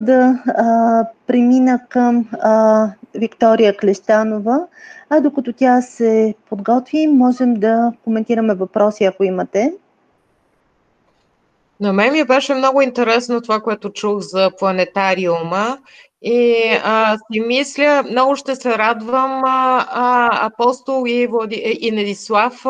да а, премина към а, Виктория Клещанова, а докато тя се подготви, можем да коментираме въпроси, ако имате. На мен ми беше много интересно това, което чух за планетариума и а, си мисля, много ще се радвам а, а, Апостол и, Влади, и Недислав,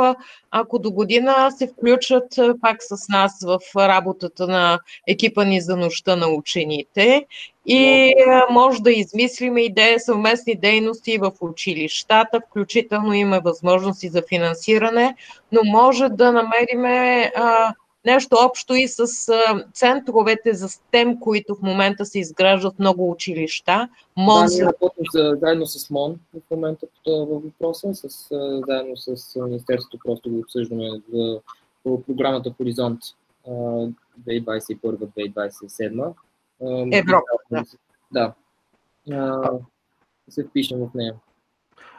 ако до година се включат пак с нас в работата на екипа ни за нощта на учените. И а, може да измислим идея съвместни дейности в училищата, включително има възможности за финансиране, но може да намериме а, нещо общо и с центровете за STEM, които в момента се изграждат много училища. МОН да, ние работим за, заедно с МОН в момента този въпроса, с, заедно с Министерството просто го обсъждаме за, по програмата Хоризонт 2021-2027. Европа, да. Да. А, се впишем в нея.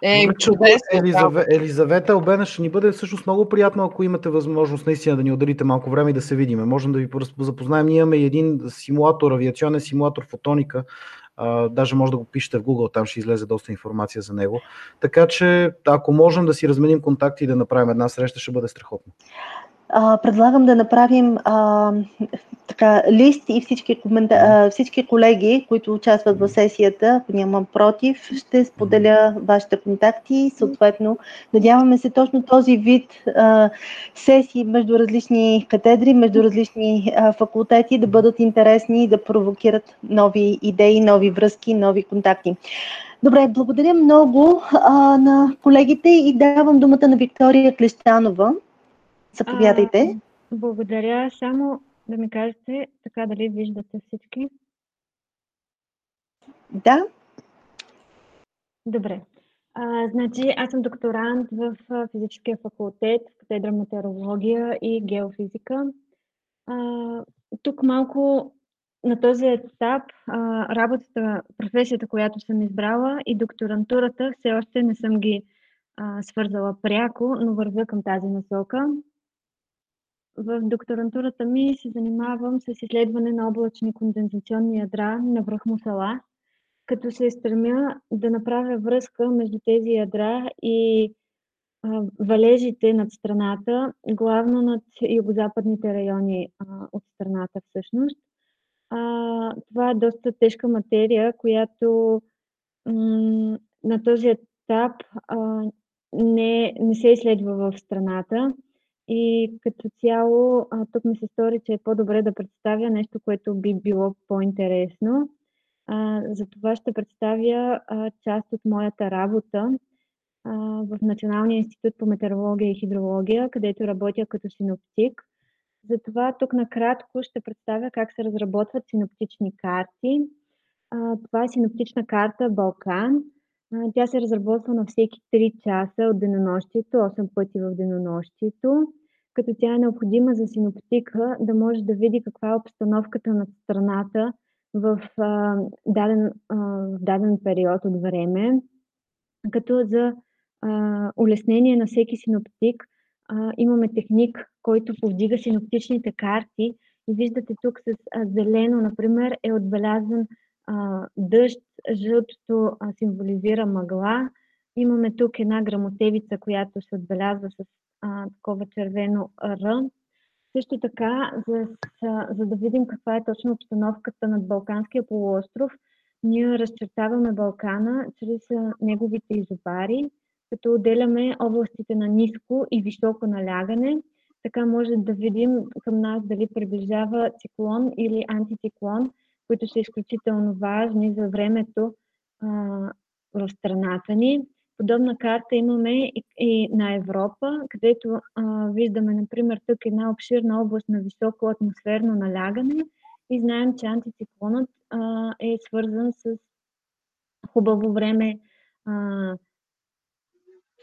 Е, чудесно. Елизаве, Елизавета Обена ще ни бъде всъщност много приятно, ако имате възможност наистина да ни отделите малко време и да се видиме. Можем да ви запознаем. Ние имаме един симулатор, авиационен симулатор фотоника. Uh, даже може да го пишете в Google, там ще излезе доста информация за него. Така че, ако можем да си разменим контакти и да направим една среща, ще бъде страхотно а, предлагам да направим а, така, лист и всички, комента... а, всички колеги, които участват в сесията, ако нямам против, ще споделя вашите контакти и съответно надяваме се точно този вид а, сесии между различни катедри, между различни а, факултети да бъдат интересни и да провокират нови идеи, нови връзки, нови контакти. Добре, благодаря много а, на колегите и давам думата на Виктория Клещанова. Заповядайте. А, благодаря. Само да ми кажете така дали виждате всички. Да. Добре. А, значи, аз съм докторант в физическия факултет, катедра метеорология и геофизика. А, тук малко на този етап а, работата, професията, която съм избрала и докторантурата все още не съм ги а, свързала пряко, но вървя към тази насока. В докторантурата ми се занимавам с изследване на облачни кондензационни ядра на връх Мусала, като се стремя да направя връзка между тези ядра и а, валежите над страната, главно над югозападните райони а, от страната всъщност. А, това е доста тежка материя, която м- на този етап а, не, не се изследва в страната. И като цяло, а, тук ми се стори, че е по-добре да представя нещо, което би било по-интересно. А, за това ще представя а, част от моята работа а, в Националния институт по метеорология и хидрология, където работя като синоптик. Затова тук накратко ще представя как се разработват синоптични карти. А, това е синоптична карта Балкан. Тя се разработва на всеки 3 часа от денонощието, 8 пъти в денонощието като тя е необходима за синоптика да може да види каква е обстановката на страната в а, даден, а, даден период от време, като за а, улеснение на всеки синоптик а, имаме техник, който повдига синоптичните карти и виждате тук с а, зелено, например, е отбелязан а, дъжд, жълтото символизира мъгла, имаме тук една грамотевица, която се отбелязва с а, такова червено Р. Също така, за, за да видим каква е точно обстановката над Балканския полуостров, ние разчертаваме Балкана чрез неговите изобари, като отделяме областите на ниско и високо налягане. Така може да видим към нас дали приближава циклон или антициклон, които са изключително важни за времето а, в страната ни. Подобна карта имаме и, и на Европа, където а, виждаме, например, тук една обширна област на високо атмосферно налягане и знаем, че антициклонът а, е свързан с хубаво време, а,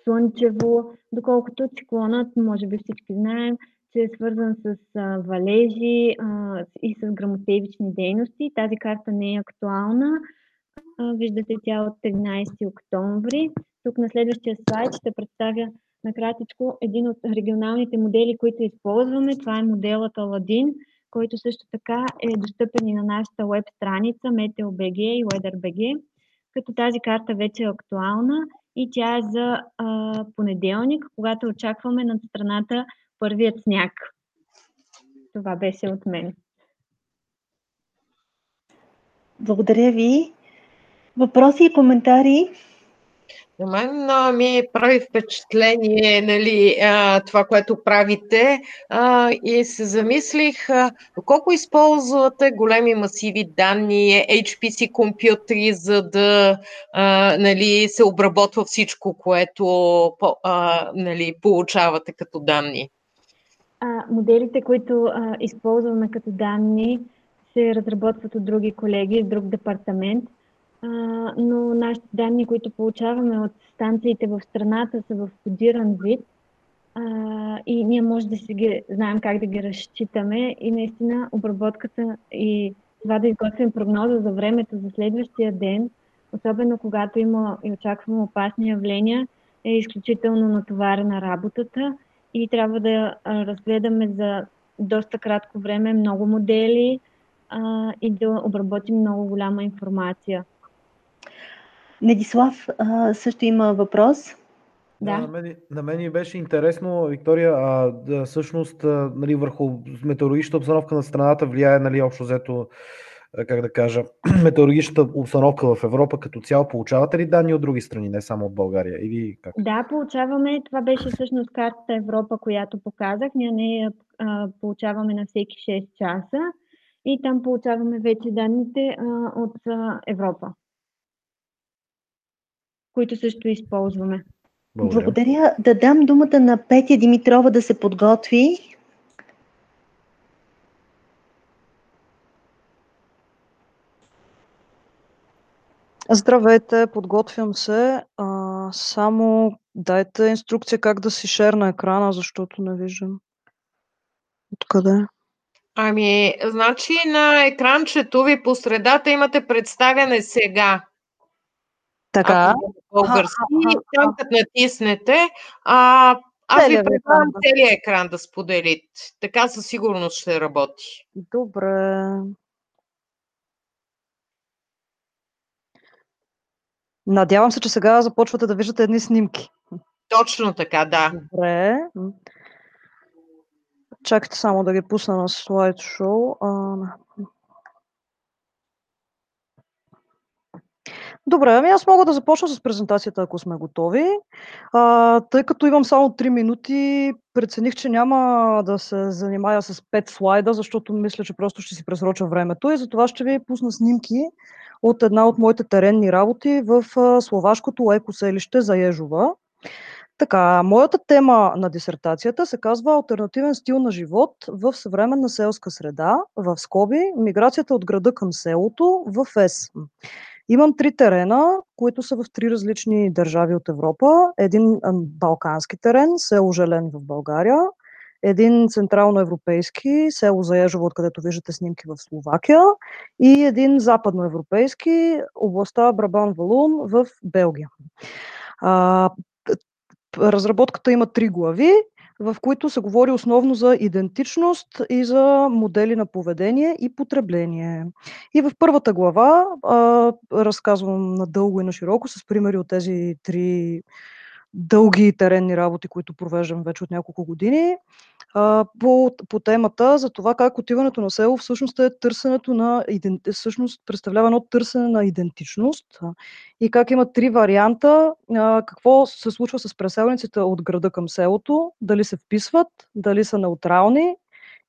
слънчево, доколкото циклонът, може би всички знаем, че е свързан с а, валежи а, и с грамотевични дейности. Тази карта не е актуална. А, виждате тя от 13 октомври. Тук на следващия слайд ще представя накратичко един от регионалните модели, които използваме. Това е моделът Аладин, който също така е достъпен и на нашата веб страница MeteoBG и WeatherBG, като тази карта вече е актуална и тя е за а, понеделник, когато очакваме над страната първият сняг. Това беше от мен. Благодаря ви. Въпроси и коментари? На мен а, ми прави впечатление нали, а, това, което правите а, и се замислих а, колко използвате големи масиви данни, HPC компютри, за да а, нали, се обработва всичко, което а, нали, получавате като данни. А, моделите, които а, използваме като данни, се разработват от други колеги, друг департамент – но нашите данни, които получаваме от станциите в страната, са в кодиран вид. А, и ние може да си ги знаем как да ги разчитаме. И наистина обработката и това да изготвим прогноза за времето за следващия ден, особено когато има и очакваме опасни явления, е изключително натоварена работата. И трябва да разгледаме за доста кратко време много модели а, и да обработим много голяма информация. Недислав а, също има въпрос. Да. На, мен, на мен ми беше интересно, Виктория, а, да, всъщност а, нали, върху метеорологичната обстановка на страната влияе нали, общо взето, как да кажа, метеорологичната обстановка в Европа като цяло. Получавате ли данни от други страни, не само от България? Или как? Да, получаваме. Това беше всъщност картата Европа, която показах. Ние не я получаваме на всеки 6 часа и там получаваме вече данните а, от а, Европа които също използваме. Благодаря. Благодаря. Да дам думата на Петя Димитрова да се подготви. Здравейте, подготвям се. А, само дайте инструкция как да си шерна екрана, защото не виждам. Откъде? Ами, значи на екранчето ви по средата имате представяне сега. Така. български, там като натиснете, а, аз ви предлагам целият екран да споделите. Така със сигурност ще работи. Добре. Надявам се, че сега започвате да виждате едни снимки. Точно така, да. Добре. Чакайте само да ги пусна на слайдшоу. Добре, ами аз мога да започна с презентацията, ако сме готови. А, тъй като имам само 3 минути, прецених, че няма да се занимая с 5 слайда, защото мисля, че просто ще си пресроча времето и затова ще ви пусна снимки от една от моите теренни работи в словашкото екоселище за Ежова. Така, моята тема на дисертацията се казва Альтернативен стил на живот в съвременна селска среда, в скоби, миграцията от града към селото в ЕС. Имам три терена, които са в три различни държави от Европа. Един балкански терен, село Желен в България, един централноевропейски, село Заежово, откъдето виждате снимки в Словакия, и един западноевропейски, областта Брабан-Валун в Белгия. А, разработката има три глави в които се говори основно за идентичност и за модели на поведение и потребление. И в първата глава а, разказвам надълго и на широко с примери от тези три дълги теренни работи, които провеждам вече от няколко години, по, по темата за това как отиването на село всъщност е търсенето на всъщност представлява едно търсене на идентичност и как има три варианта какво се случва с преселниците от града към селото, дали се вписват, дали са неутрални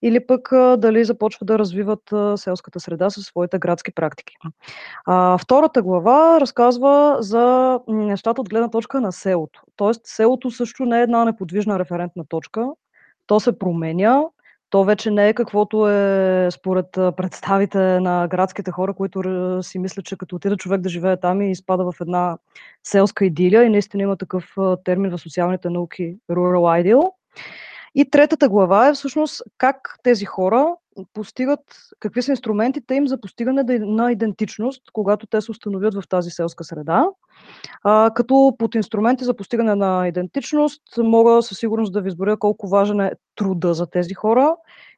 или пък дали започват да развиват селската среда със своите градски практики. втората глава разказва за нещата от гледна точка на селото. Тоест, селото също не е една неподвижна референтна точка. То се променя, то вече не е каквото е според представите на градските хора, които си мислят, че като отида човек да живее там и изпада в една селска идилия и наистина има такъв термин в социалните науки rural ideal. И третата глава е всъщност как тези хора постигат, какви са инструментите им за постигане на идентичност, когато те се установят в тази селска среда. А, като под инструменти за постигане на идентичност мога със сигурност да ви изборя колко важен е труда за тези хора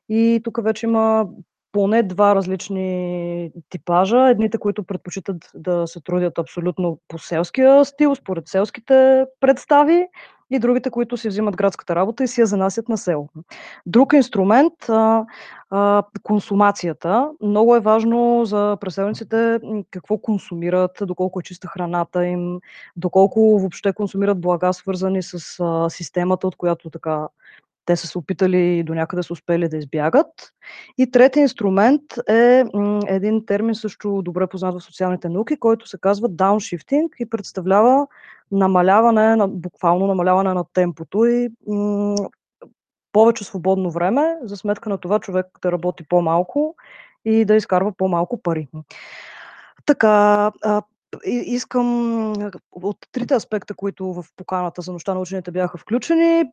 И тук вече има поне два различни типажа. Едните, които предпочитат да се трудят абсолютно по селския стил, според селските представи, и другите, които си взимат градската работа и си я занасят на село. Друг инструмент консумацията. Много е важно за преселниците какво консумират, доколко е чиста храната им, доколко въобще консумират блага, свързани с системата, от която така те са се опитали и до някъде са успели да избягат. И трети инструмент е един термин също добре познат в социалните науки, който се казва downshifting и представлява намаляване, буквално намаляване на темпото и повече свободно време, за сметка на това човек да работи по-малко и да изкарва по-малко пари. Така, искам от трите аспекта, които в поканата за нощта на учените бяха включени,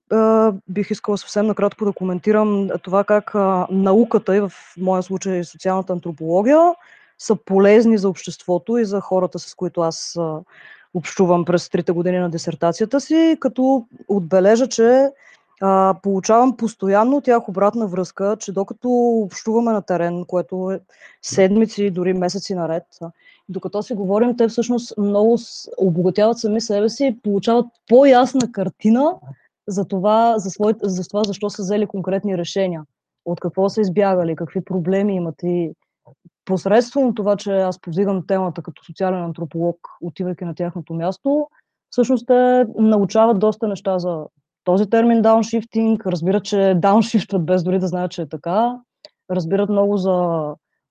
бих искала съвсем накратко да коментирам това как науката и в моя случай социалната антропология са полезни за обществото и за хората, с които аз общувам през трите години на дисертацията си, като отбележа, че а, получавам постоянно от тях обратна връзка, че докато общуваме на терен, което е седмици, дори месеци наред, докато си говорим, те всъщност много обогатяват сами себе си и получават по-ясна картина за това, за, своите, за това защо са взели конкретни решения, от какво са избягали, какви проблеми имат. И посредством това, че аз повдигам темата като социален антрополог, отивайки на тяхното място, всъщност те научават доста неща за този термин дауншифтинг, разбират, че дауншифтват без дори да знаят, че е така, разбират много за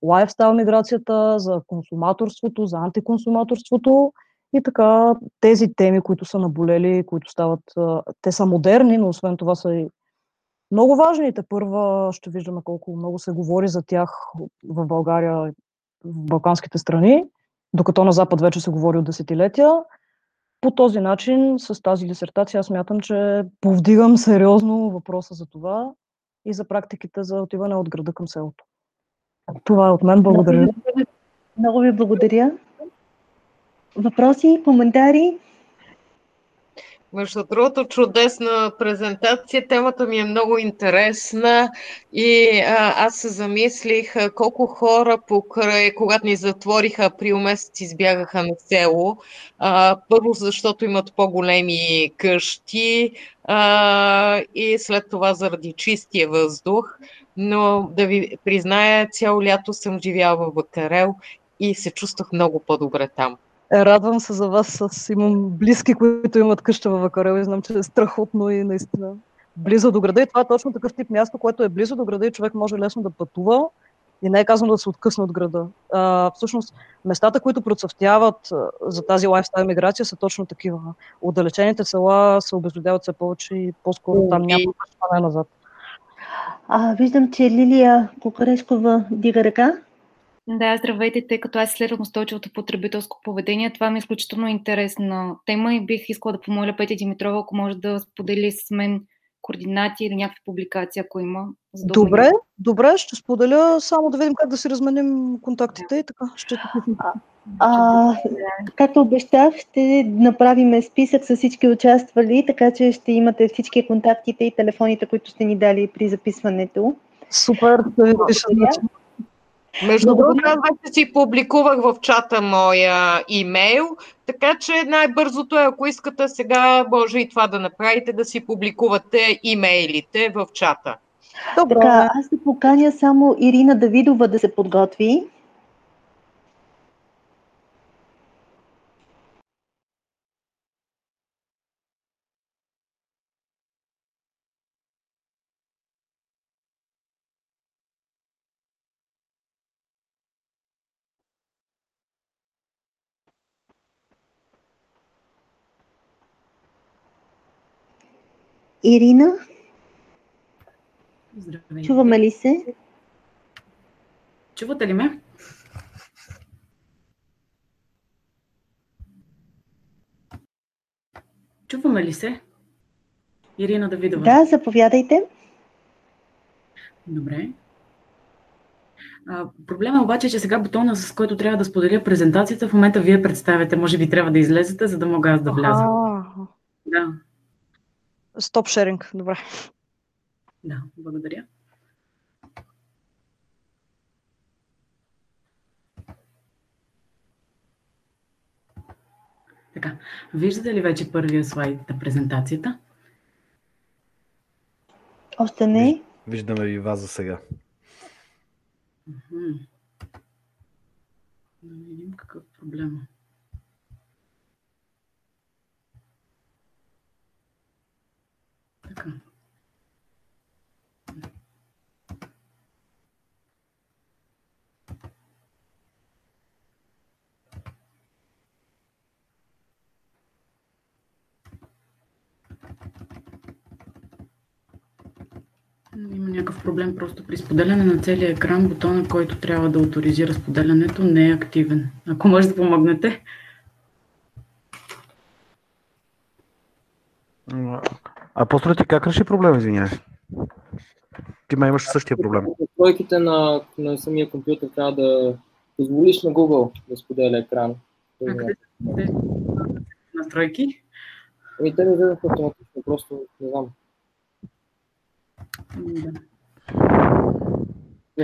лайфстайл миграцията, за консуматорството, за антиконсуматорството и така тези теми, които са наболели, които стават, те са модерни, но освен това са и много важни. Те първа ще виждаме колко много се говори за тях в България, в балканските страни, докато на Запад вече се говори от десетилетия. По този начин, с тази дисертация, аз мятам, че повдигам сериозно въпроса за това и за практиките за отиване от града към селото. Това е от мен. Благодаря. Много ви, много ви благодаря. Въпроси, коментари? Между другото, чудесна презентация. Темата ми е много интересна и а, аз се замислих колко хора покрай, когато ни затвориха април месец, избягаха на село. А, първо, защото имат по-големи къщи а, и след това заради чистия въздух. Но да ви призная, цяло лято съм живяла в Бакарел и се чувствах много по-добре там. Радвам се за вас. Аз имам близки, които имат къща във Вакарел и знам, че е страхотно и наистина близо до града. И това е точно такъв тип място, което е близо до града и човек може лесно да пътува. И не е казано да се откъсне от града. А, всъщност, местата, които процъфтяват за тази лайфстайл миграция, са точно такива. Отдалечените села се обезлюдяват все повече и по-скоро там няма връщане назад. А, виждам, че Лилия Кукарешкова дига ръка. Да, здравейте, тъй като аз следвам устойчивото потребителско поведение. Това ми е изключително интересна тема и бих искала да помоля Петя Димитрова, ако може да сподели с мен координати или някакви публикации, ако има. За добре, добре, ще споделя, само да видим как да си разменим контактите и така. Ще... А, а, както обещах, ще направим списък с всички участвали, така че ще имате всички контактите и телефоните, които сте ни дали при записването. Супер, между другото, аз вече си публикувах в чата моя имейл, така че най-бързото е, ако искате сега, може и това да направите, да си публикувате имейлите в чата. Добре. Така, аз се поканя само Ирина Давидова да се подготви. Ирина? Здравейте. Чуваме ли се? Чувате ли ме? Чуваме ли се? Ирина Давидова. Да, заповядайте. Добре. Проблема обаче е, че сега бутона, с който трябва да споделя презентацията, в момента вие представяте. Може би трябва да излезете, за да мога аз да вляза. Да. Стоп шеринг, добре. Да, благодаря. Така, виждате ли вече първия слайд на презентацията? Още не. Виждаме ви вас за сега. Да видим какъв проблема. Така. Има някакъв проблем просто при споделяне на целия екран, бутона, който трябва да авторизира споделянето, не е активен. Ако може да помогнете. А после ти как реши проблема, извинявай? Ти ме имаш същия проблем. Настройките на, на самия компютър трябва да позволиш на Google да споделя екран. Настройки? Ами те не излезат автоматично, просто не знам. Да.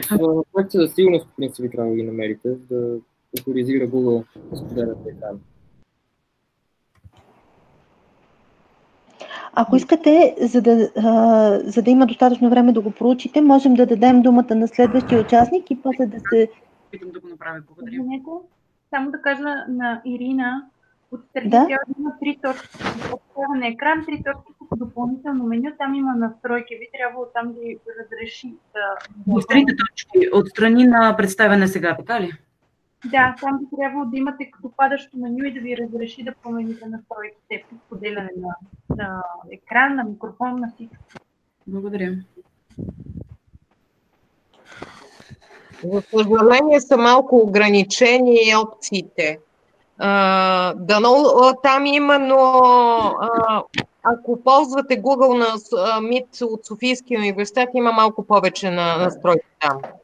В проекта за сигурност, в принцип, трябва да ги намерите, да авторизира Google да споделяте екран. Ако искате, за да, а, за да има достатъчно време да го проучите, можем да дадем думата на следващия участник и после да се... Питам да го направя. Благодаря. Само да кажа на Ирина, отстрани Да. има три точки. На екран, три точки по допълнително меню, там има настройки. Ви трябва там да ви разреши да... В трите точки отстрани на представяне сега, така ли? Да, там би трябвало да имате като падащо меню и да ви разреши да промените настройките при споделяне на, на екран, на микрофон, на всичко. Благодаря. За съжаление са малко ограничени опциите. А, дано там има, но а, ако ползвате Google на а, Meet от Софийския университет, има малко повече на настройки там. Да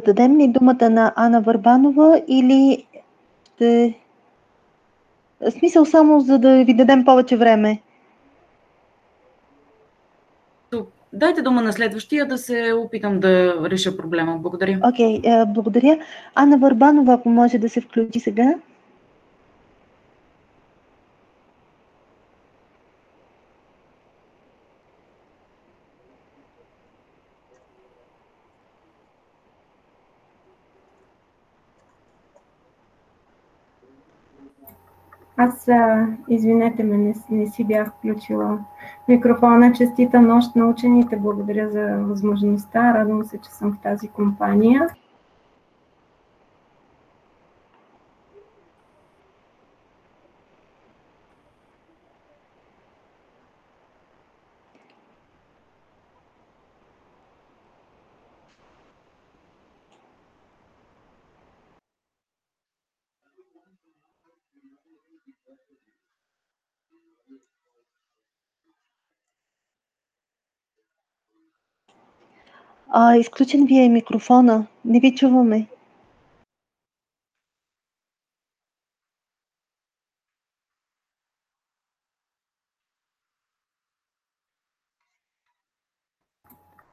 дадем ли думата на Ана Върбанова или ще... Смисъл само за да ви дадем повече време. Дайте дума на следващия да се опитам да реша проблема. Благодаря. Окей, okay, благодаря. Ана Върбанова, ако може да се включи сега. Аз, а, извинете ме, не, не си бях включила микрофона. Честита нощ на учените. Благодаря за възможността. Радвам се, че съм в тази компания. А, изключен ви е микрофона. Не ви чуваме.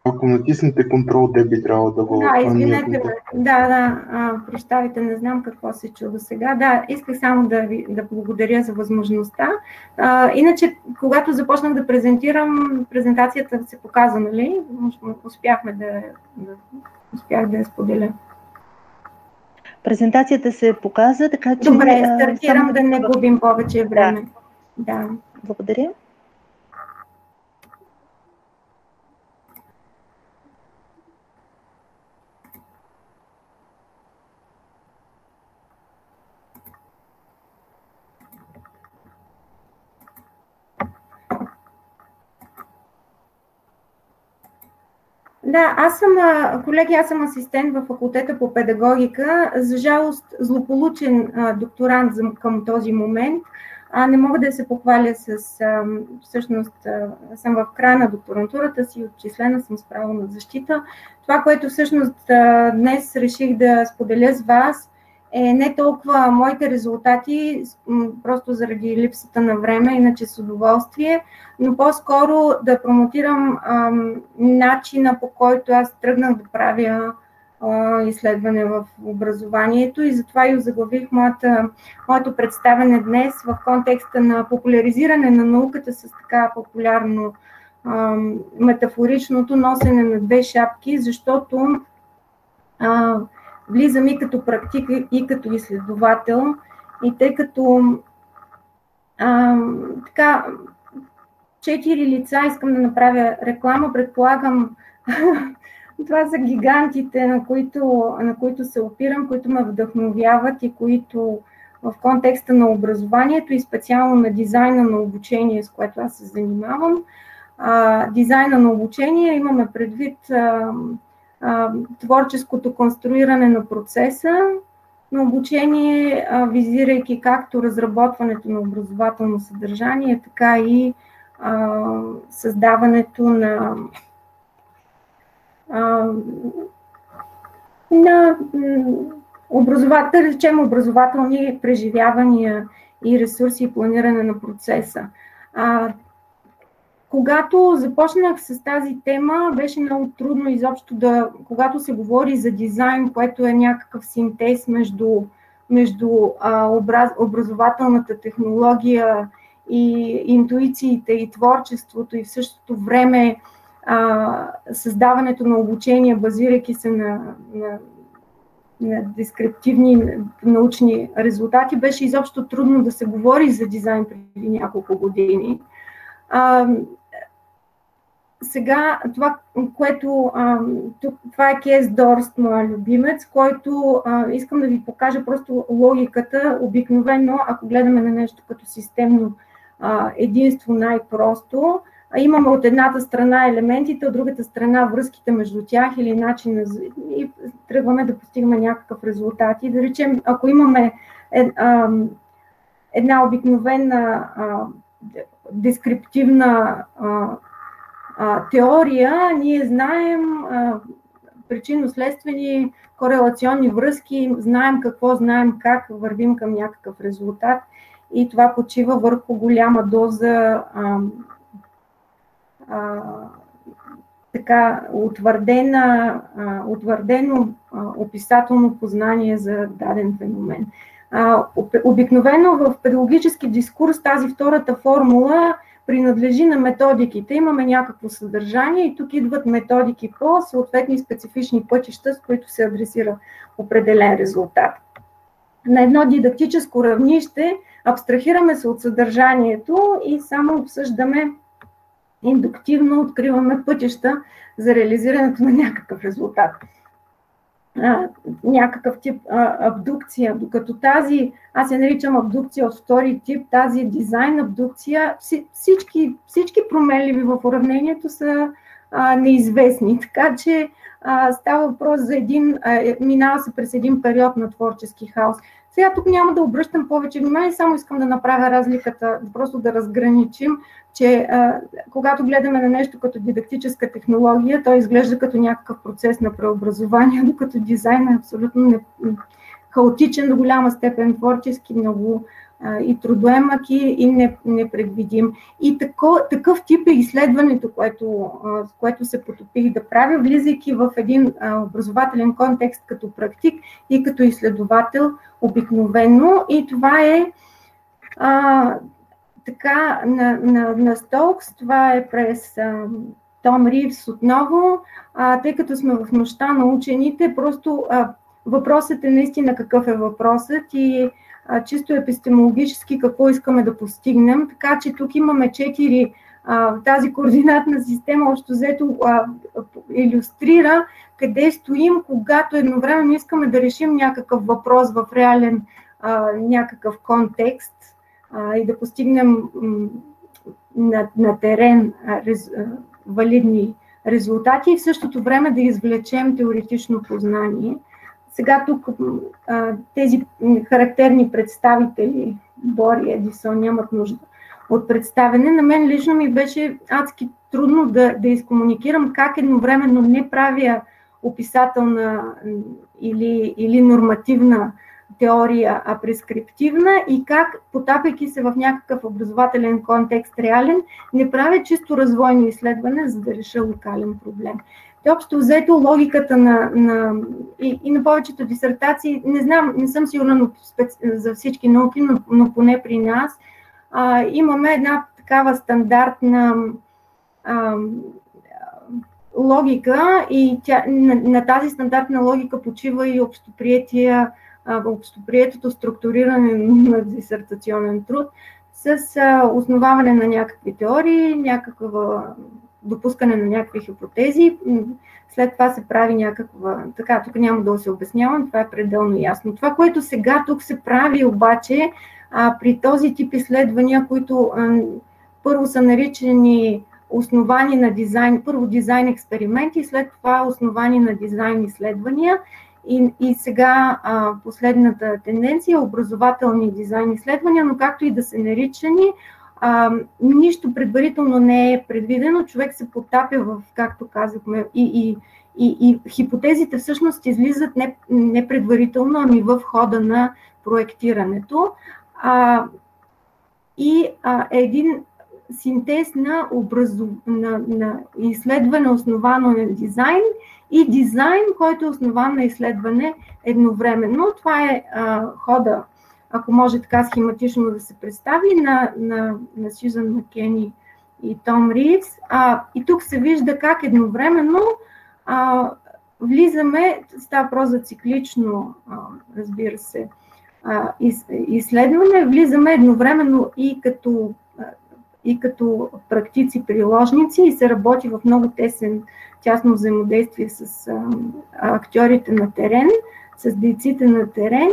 Ако натиснете Ctrl D би трябвало да го Да, извинете ме. Да, да, а, прощавайте, не знам какво се чу до сега. Да, исках само да ви да благодаря за възможността. А, иначе, когато започнах да презентирам, презентацията се показа, нали? Успяхме да, да успях да я споделя. Презентацията се показа, така че... Добре, стартирам само да не губим повече време. Да. Благодаря. Да, аз съм, колеги, аз съм асистент в факултета по педагогика. За жалост, злополучен докторант към този момент. а, не мога да се похваля с, всъщност, съм в края на докторантурата си, отчислена съм с право на защита. Това, което всъщност днес реших да споделя с вас, е не толкова моите резултати, просто заради липсата на време, иначе с удоволствие, но по-скоро да промотирам а, начина по който аз тръгнах да правя изследване в образованието и затова и заглавих моята, моето представяне днес в контекста на популяризиране на науката с така популярно а, метафоричното носене на две шапки, защото а, влизам и като практик, и като изследовател, и тъй като а, така, четири лица искам да направя реклама, предполагам Това са гигантите, на които, на които се опирам, които ме вдъхновяват и които в контекста на образованието и специално на дизайна на обучение, с което аз се занимавам. А, дизайна на обучение имаме предвид а, творческото конструиране на процеса на обучение, визирайки както разработването на образователно съдържание, така и създаването на на образоват, да речем образователни преживявания и ресурси и планиране на процеса. Когато започнах с тази тема, беше много трудно изобщо да, когато се говори за дизайн, което е някакъв синтез между, между а, образ, образователната технология и интуициите и творчеството и в същото време а, създаването на обучение, базирайки се на, на, на дескриптивни научни резултати, беше изобщо трудно да се говори за дизайн преди няколко години. А, сега това, което тук, това е Кес Дорст, моя любимец, който искам да ви покажа просто логиката. Обикновено, ако гледаме на нещо като системно единство най-просто, имаме от едната страна елементите, от другата страна връзките между тях или начин и тръгваме да постигаме някакъв резултат. И да речем, ако имаме една обикновена дескриптивна теория, ние знаем причинно-следствени корелационни връзки, знаем какво, знаем как вървим към някакъв резултат и това почива върху голяма доза а, така утвърдена, а, утвърдено а, описателно познание за даден феномен. А, обикновено в педагогически дискурс тази втората формула принадлежи на методиките. Имаме някакво съдържание и тук идват методики по съответни специфични пътища, с които се адресира определен резултат. На едно дидактическо равнище абстрахираме се от съдържанието и само обсъждаме индуктивно откриваме пътища за реализирането на някакъв резултат. А, някакъв тип а, абдукция, докато тази, аз я наричам абдукция от втори тип, тази дизайн абдукция, всички, всички променливи в уравнението са а, неизвестни, така че а, става въпрос за един, а, минава се през един период на творчески хаос. Сега тук няма да обръщам повече внимание, само искам да направя разликата, просто да разграничим, че а, когато гледаме на нещо като дидактическа технология, то изглежда като някакъв процес на преобразование, докато дизайн е абсолютно не, хаотичен до голяма степен, творчески, много и трудоемък и, и не, непредвидим. И тако, такъв тип е изследването, което, което се потопих да правя, влизайки в един образователен контекст като практик и като изследовател обикновено. И това е а, така на, на, на Столкс, това е през а, Том Ривс отново, а, тъй като сме в нощта на учените, просто а, въпросът е наистина какъв е въпросът и чисто епистемологически какво искаме да постигнем. Така че тук имаме четири тази координатна система общо взето иллюстрира къде стоим, когато едновременно искаме да решим някакъв въпрос в реален някакъв контекст и да постигнем на, на терен рез, валидни резултати и в същото време да извлечем теоретично познание. Сега тук а, тези характерни представители Бори, Едисон нямат нужда от представене. На мен лично ми беше адски трудно да, да изкомуникирам как едновременно не правя описателна или, или нормативна теория, а прескриптивна и как, потапяйки се в някакъв образователен контекст реален, не правя чисто развойно изследване, за да реша локален проблем. Те общо взето логиката на, на, и, и на повечето дисертации, не знам, не съм сигурна за всички науки, но, но поне при нас, а, имаме една такава стандартна а, логика и тя, на, на тази стандартна логика почива и общоприетия, общоприетото структуриране на дисертационен труд с а, основаване на някакви теории, някаква допускане на някакви хипотези. След това се прави някаква... Така, тук няма да се обяснявам, това е пределно ясно. Това, което сега тук се прави обаче а, при този тип изследвания, които а, първо са наричани основани на дизайн, първо дизайн експерименти, след това основани на дизайн изследвания и, и сега а, последната тенденция е образователни дизайн изследвания, но както и да се наричани, а, нищо предварително не е предвидено, човек се потапя в, както казахме, и, и, и, и хипотезите всъщност излизат не, не предварително, ами в хода на проектирането. А, и а, един синтез на, образов... на, на изследване, основано на дизайн и дизайн, който е основан на изследване едновременно. Това е а, хода, ако може така схематично да се представи, на, на, на Сюзан Макени и Том Ривс. А, и тук се вижда как едновременно а, влизаме, става въпрос за циклично, а, разбира се, а, из, изследване, влизаме едновременно и като и като практици приложници и се работи в много тесен, тясно взаимодействие с а, актьорите на терен, с дейците на терен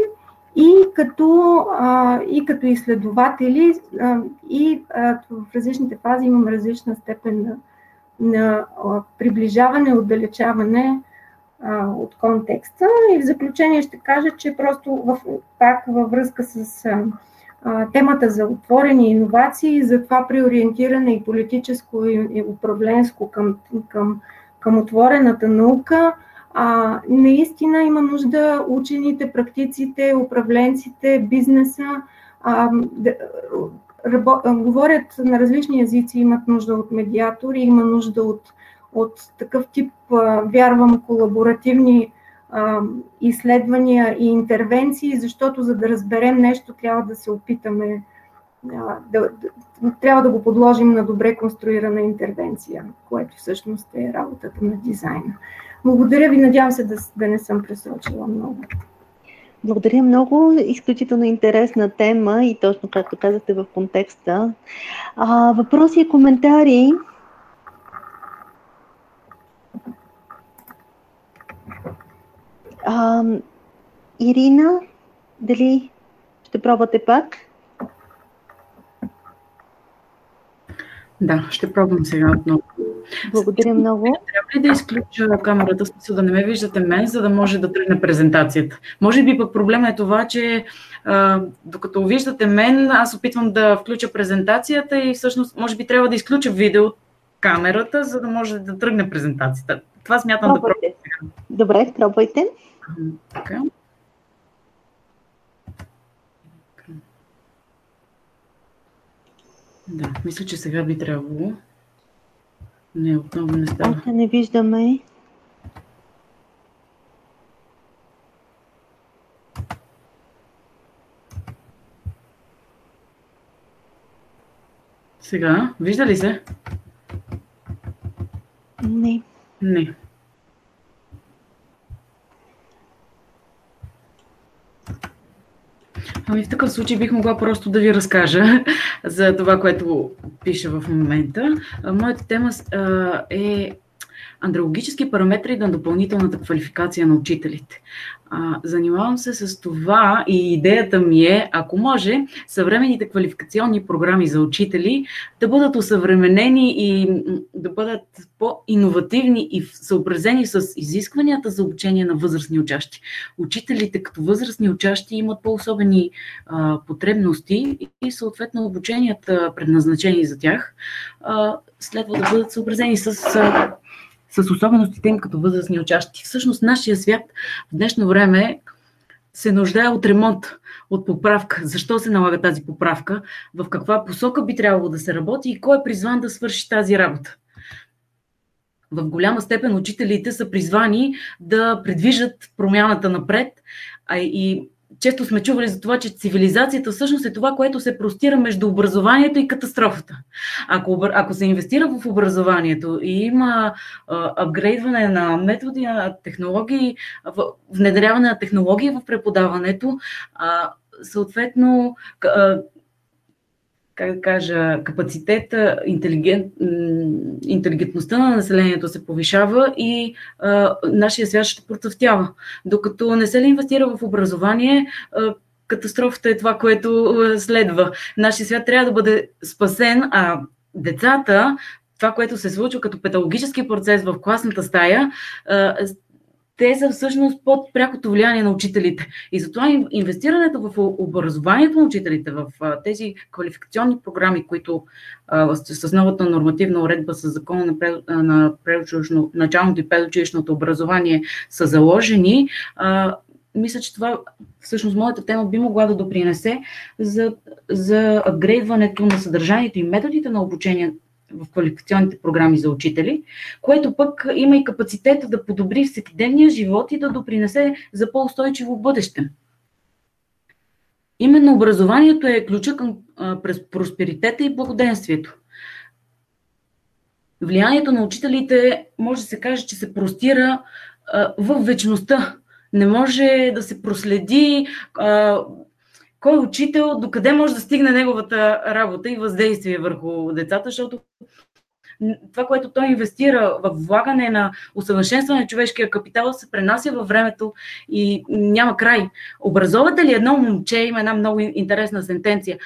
и като, а, и като изследователи а, и а, в различните фази имам различна степен на, на а, приближаване, отдалечаване а, от контекста. И в заключение ще кажа, че просто в, пак във връзка с а, темата за отворени иновации, за това преориентиране и политическо и управленско към, към, към отворената наука, а, наистина има нужда учените, практиците, управленците, бизнеса а, да, рабо, говорят на различни езици, имат нужда от медиатори, има нужда от, от такъв тип, а, вярвам, колаборативни а, изследвания и интервенции, защото за да разберем нещо, трябва да се опитаме да, да, трябва да го подложим на добре конструирана интервенция, което всъщност е работата на дизайна. Благодаря ви, надявам се да, да не съм пресрочила много. Благодаря много. Изключително интересна тема и точно както казахте в контекста. А, въпроси и коментари А, Ирина, дали ще пробвате пак? Да, ще пробвам сега отново. Благодаря много. Трябва ли да изключа камерата, смисъл да не ме виждате мен, за да може да тръгне презентацията? Може би пък проблема е това, че а, докато виждате мен, аз опитвам да включа презентацията и всъщност може би трябва да изключа видео камерата, за да може да тръгне презентацията. Това смятам пробвайте. да пробвам. Добре, пробвайте. Така. Да, мисля, че сега би трябвало. Не, отново не става. Още не виждаме. Сега, вижда ли се? Не. Не. Ами в такъв случай бих могла просто да ви разкажа за това, което пише в момента. Моята тема е андрологически параметри на допълнителната квалификация на учителите. А, занимавам се с това и идеята ми е, ако може, съвременните квалификационни програми за учители да бъдат усъвременени и да бъдат по-инновативни и съобразени с изискванията за обучение на възрастни учащи. Учителите като възрастни учащи имат по-особени а, потребности и съответно обученията, предназначени за тях, а, следва да бъдат съобразени с а, с особеностите им като възрастни учащи. Всъщност нашия свят в днешно време се нуждае от ремонт, от поправка. Защо се налага тази поправка? В каква посока би трябвало да се работи и кой е призван да свърши тази работа? В голяма степен учителите са призвани да предвижат промяната напред, а и често сме чували за това, че цивилизацията всъщност е това, което се простира между образованието и катастрофата. Ако, ако се инвестира в образованието и има апгрейдване на методи, на технологии, внедряване на технологии в преподаването, а, съответно как да кажа, капацитета, интелигент, интелигентността на населението се повишава и а, нашия свят ще процъфтява. Докато не се ли инвестира в образование, а, катастрофата е това, което следва. Нашия свят трябва да бъде спасен, а децата, това, което се случва като педагогически процес в класната стая, те са всъщност под прякото влияние на учителите. И затова инвестирането в образованието на учителите, в тези квалификационни програми, които с новата нормативна уредба с закона на, на началното и предучилищното образование са заложени, мисля, че това всъщност моята тема би могла да допринесе за, за апгрейдването на съдържанието и методите на обучение в квалификационните програми за учители, което пък има и капацитета да подобри всекидневния живот и да допринесе за по-устойчиво бъдеще. Именно образованието е ключа към през просперитета и благоденствието. Влиянието на учителите може да се каже, че се простира в вечността. Не може да се проследи кой е учител, докъде може да стигне неговата работа и въздействие върху децата, защото това, което той инвестира в влагане на усъвършенстване на човешкия капитал, се пренася във времето и няма край. Образовате ли едно момче, има една много интересна сентенция,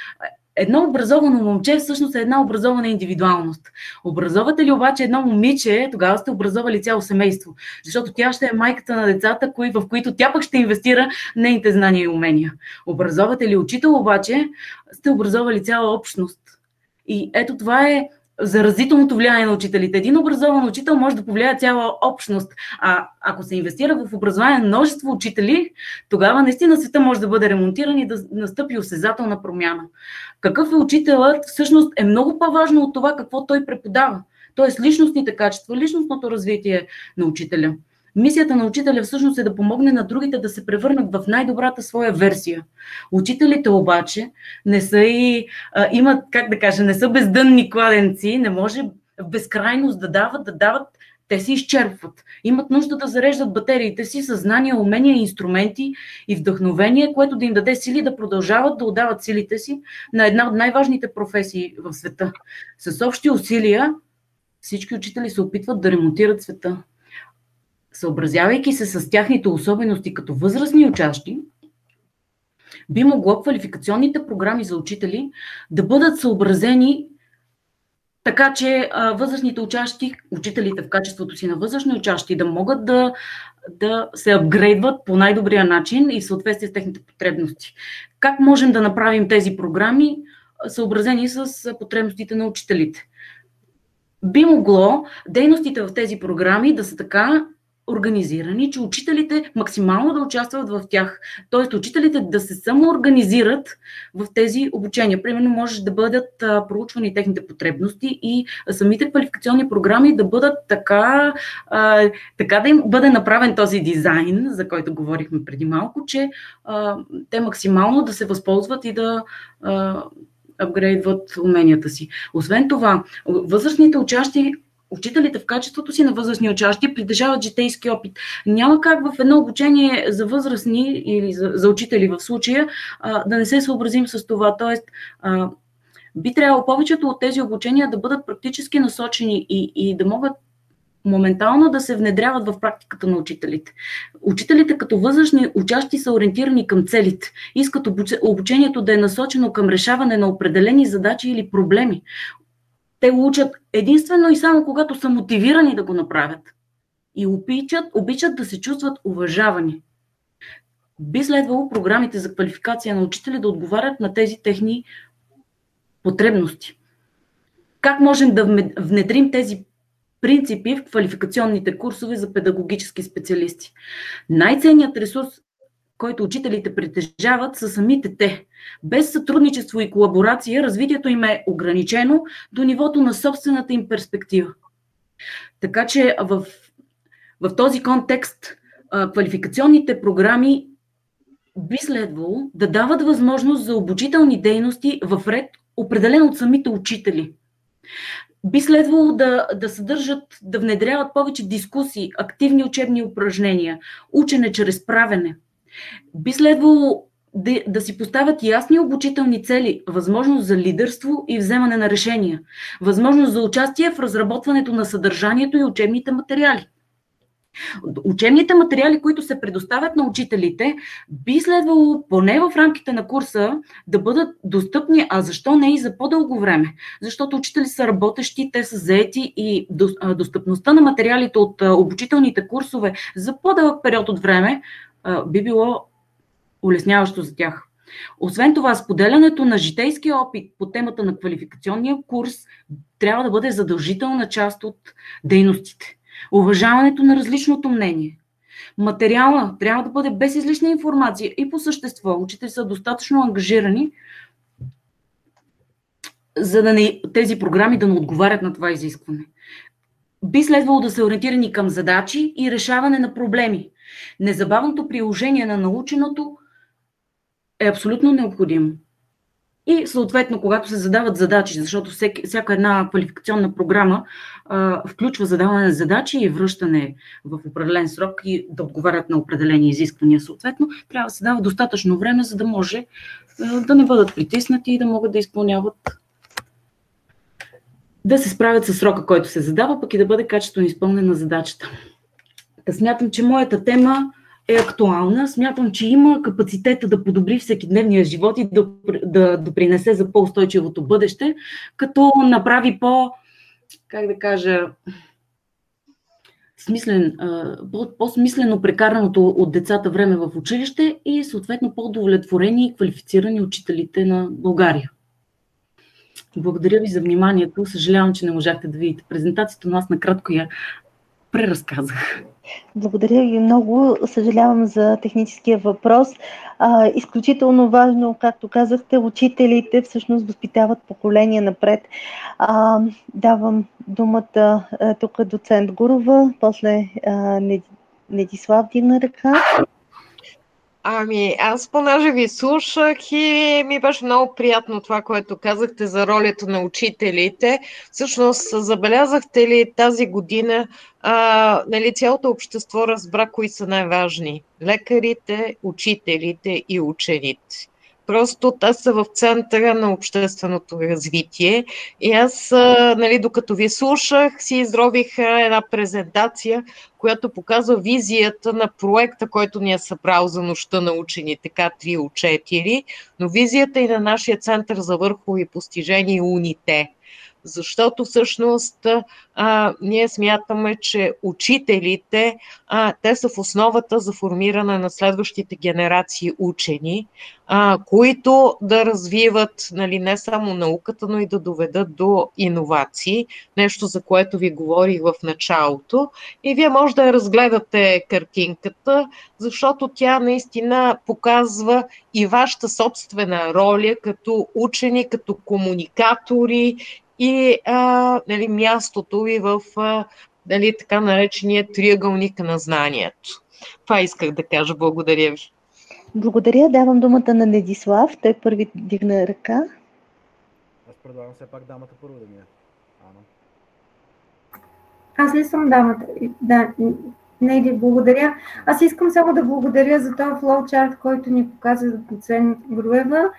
едно образовано момче всъщност е една образована индивидуалност. Образовате ли обаче едно момиче, тогава сте образовали цяло семейство, защото тя ще е майката на децата, кои, в които тя пък ще инвестира нейните знания и умения. Образовате ли учител обаче, сте образовали цяла общност. И ето това е заразителното влияние на учителите. Един образован учител може да повлияе цяла общност. А ако се инвестира в образование на множество учители, тогава наистина света може да бъде ремонтиран и да настъпи осезателна промяна. Какъв е учителът, всъщност е много по-важно от това какво той преподава. Тоест личностните качества, личностното развитие на учителя. Мисията на учителя всъщност е да помогне на другите да се превърнат в най-добрата своя версия. Учителите обаче не са и а, имат, как да кажа, не са бездънни кладенци, не може в безкрайност да дават, да дават, те се изчерпват. Имат нужда да зареждат батериите си със знания, умения, инструменти и вдъхновение, което да им даде сили да продължават да отдават силите си на една от най-важните професии в света. С общи усилия всички учители се опитват да ремонтират света съобразявайки се с тяхните особености като възрастни учащи, би могло квалификационните програми за учители да бъдат съобразени така, че а, възрастните учащи, учителите в качеството си на възрастни учащи, да могат да, да се апгрейдват по най-добрия начин и в съответствие с техните потребности. Как можем да направим тези програми съобразени с потребностите на учителите? Би могло дейностите в тези програми да са така организирани, че учителите максимално да участват в тях. Тоест, учителите да се самоорганизират в тези обучения. Примерно, може да бъдат проучвани техните потребности и самите квалификационни програми да бъдат така, така да им бъде направен този дизайн, за който говорихме преди малко, че те максимално да се възползват и да апгрейдват уменията си. Освен това, възрастните учащи учителите в качеството си на възрастни учащи притежават житейски опит. Няма как в едно обучение за възрастни или за, за учители в случая да не се съобразим с това. Тоест, би трябвало повечето от тези обучения да бъдат практически насочени и, и да могат моментално да се внедряват в практиката на учителите. Учителите като възрастни учащи са ориентирани към целите. Искат обучението да е насочено към решаване на определени задачи или проблеми. Те учат единствено и само когато са мотивирани да го направят. И обичат, обичат да се чувстват уважавани. Би следвало програмите за квалификация на учители да отговарят на тези техни потребности. Как можем да внедрим тези принципи в квалификационните курсове за педагогически специалисти? Най-ценният ресурс, който учителите притежават, са самите те. Без сътрудничество и колаборация, развитието им е ограничено до нивото на собствената им перспектива. Така че в, в този контекст квалификационните програми би следвало да дават възможност за обучителни дейности в ред, определен от самите учители. Би следвало да, да съдържат, да внедряват повече дискусии, активни учебни упражнения, учене чрез правене. Би следвало да, да си поставят ясни обучителни цели, възможност за лидерство и вземане на решения, възможност за участие в разработването на съдържанието и учебните материали. Учебните материали, които се предоставят на учителите, би следвало поне в рамките на курса да бъдат достъпни, а защо не и за по-дълго време? Защото учители са работещи, те са заети и достъпността на материалите от обучителните курсове за по-дълъг период от време би било улесняващо за тях. Освен това, споделянето на житейски опит по темата на квалификационния курс трябва да бъде задължителна част от дейностите. Уважаването на различното мнение. Материала трябва да бъде без излишна информация и по същество. Учители са достатъчно ангажирани, за да не, тези програми да не отговарят на това изискване. Би следвало да се ориентирани към задачи и решаване на проблеми. Незабавното приложение на наученото е абсолютно необходимо. И съответно, когато се задават задачи, защото всяка една квалификационна програма а, включва задаване на задачи и връщане в определен срок и да отговарят на определени изисквания, съответно, трябва да се дава достатъчно време, за да може а, да не бъдат притиснати и да могат да изпълняват да се справят с срока, който се задава, пък и да бъде качествено изпълнена задачата. Та смятам, че моята тема е актуална. Смятам, че има капацитета да подобри всекидневния живот и да, да допринесе за по-устойчивото бъдеще, като направи по, как да кажа, смислен, по-смислено прекараното от децата време в училище и съответно по-удовлетворени и квалифицирани учителите на България. Благодаря ви за вниманието. Съжалявам, че не можахте да видите презентацията, но аз накратко я преразказах. Благодаря ви много. Съжалявам за техническия въпрос. А, изключително важно, както казахте, учителите всъщност възпитават поколение напред. А, давам думата а, тук доцент Гурова, после а, Недислав дигна ръка. Ами, аз понеже ви слушах и ми беше много приятно това, което казахте за ролята на учителите. Всъщност, забелязахте ли тази година, а, нали, цялото общество разбра кои са най-важни? Лекарите, учителите и учените. Просто те са в центъра на общественото развитие. И аз, нали, докато ви слушах, си изробих една презентация, която показва визията на проекта, който ни е събрал за нощта на учените, К3 от 4, но визията и на нашия център за върхови постижения УНИТЕ защото всъщност а, ние смятаме, че учителите, а, те са в основата за формиране на следващите генерации учени, а, които да развиват нали, не само науката, но и да доведат до иновации, нещо за което ви говорих в началото. И вие може да разгледате картинката, защото тя наистина показва и вашата собствена роля като учени, като комуникатори и а, нали, мястото ви в а, нали, така наречения триъгълник на знанието. Това исках да кажа. Благодаря ви. Благодаря. Давам думата на Недислав. Той първи дигна ръка. Аз предлагам все пак дамата първо да ми е. Ана. Аз ли съм дамата? Да, не ли благодаря. Аз искам само да благодаря за този флоучарт, който ни показа доцент Груева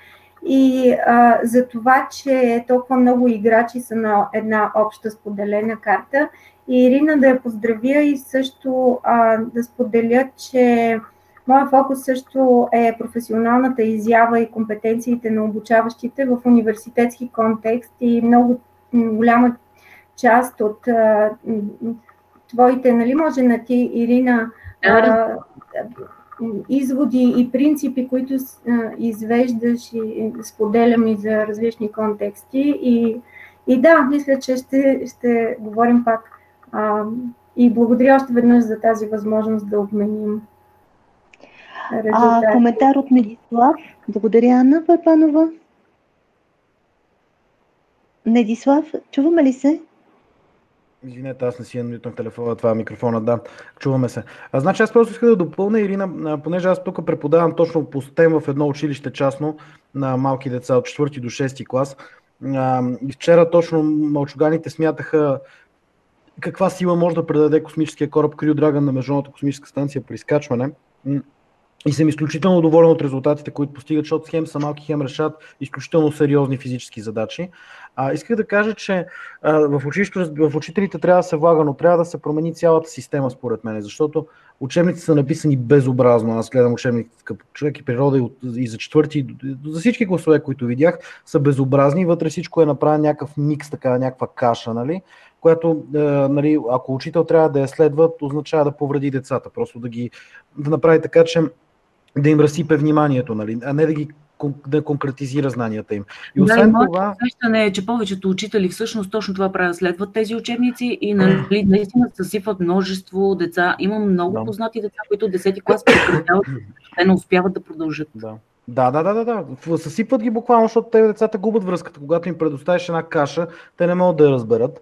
И а, за това, че толкова много играчи са на една обща споделена карта. И Ирина да я поздравя и също а, да споделя, че Моя фокус също е професионалната изява и компетенциите на обучаващите в университетски контекст и много голяма част от а, твоите, нали може на ти, Ирина, а, изводи и принципи, които извеждаш и споделям и за различни контексти. И, и да, мисля, че ще, ще говорим пак. А, и благодаря още веднъж за тази възможност да обменим а, коментар от Недислав. Благодаря, Анна Папанова. Недислав, чуваме ли се? Извинете, аз не си анмютнах телефона, това е микрофона, да, чуваме се. А, значи аз просто исках да допълня, Ирина, понеже аз тук преподавам точно по STEM в едно училище частно на малки деца от 4 до 6 клас. А, и вчера точно мълчуганите смятаха каква сила може да предаде космическия кораб Крю Драган на Международната космическа станция при изкачване. И съм изключително доволен от резултатите, които постигат, защото хем са малки, хем решат изключително сериозни физически задачи. А, исках да кажа, че а, в, училището, в учителите трябва да се влага, но трябва да се промени цялата система, според мен, защото учебници са написани безобразно. Аз гледам учебник като човек и природа и, от, и за четвърти, и за всички гласове, които видях, са безобразни. Вътре всичко е направено някакъв микс, така, някаква каша, нали? която, е, нали, ако учител трябва да я следва, означава да повреди децата. Просто да ги да направи така, че да им разсипе вниманието, нали? а не да ги да конкретизира знанията им. И освен да, това. Усещане е, че повечето учители всъщност точно това правят, следват тези учебници и нали, наистина съсипват множество деца. Имам много да. познати деца, които 10-ти клас прекратяват, те не успяват да продължат. Да. Да, да, да, да, да. Съсипват ги буквално, защото те децата губят връзката. Когато им предоставиш една каша, те не могат да я разберат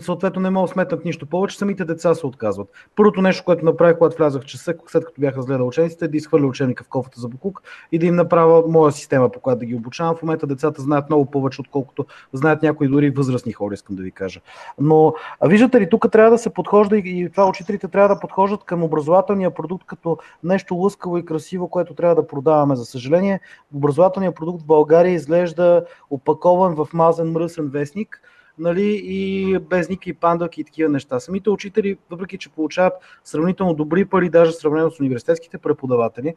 съответно не могат да сметнат нищо повече, самите деца се отказват. Първото нещо, което направих, когато влязах в часа, след като бях разгледал учениците, е да изхвърля учебника в кофата за буклук и да им направя моя система, по която да ги обучавам. В момента децата знаят много повече, отколкото знаят някои дори възрастни хора, искам да ви кажа. Но виждате ли, тук трябва да се подхожда и това учителите трябва да подхождат към образователния продукт като нещо лъскаво и красиво, което трябва да продаваме. За съжаление, образователният продукт в България изглежда опакован в мазен мръсен вестник, нали, и без никакви пандълки и такива неща. Самите учители, въпреки че получават сравнително добри пари, даже сравнено с университетските преподаватели,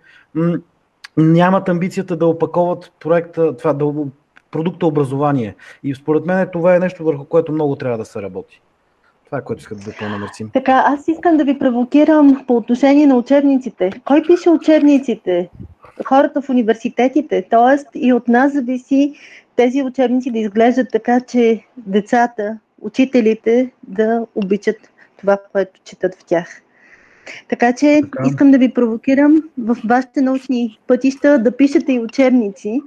нямат амбицията да опаковат проекта, това, да, продукта образование. И според мен това е нещо, върху което много трябва да се работи. Това е което искам да допълня, Мерцин. Така, аз искам да ви провокирам по отношение на учебниците. Кой пише учебниците? Хората в университетите. Тоест и от нас зависи тези учебници да изглеждат така, че децата, учителите да обичат това, което четат в тях. Така че така. искам да ви провокирам в вашите научни пътища да пишете и учебници,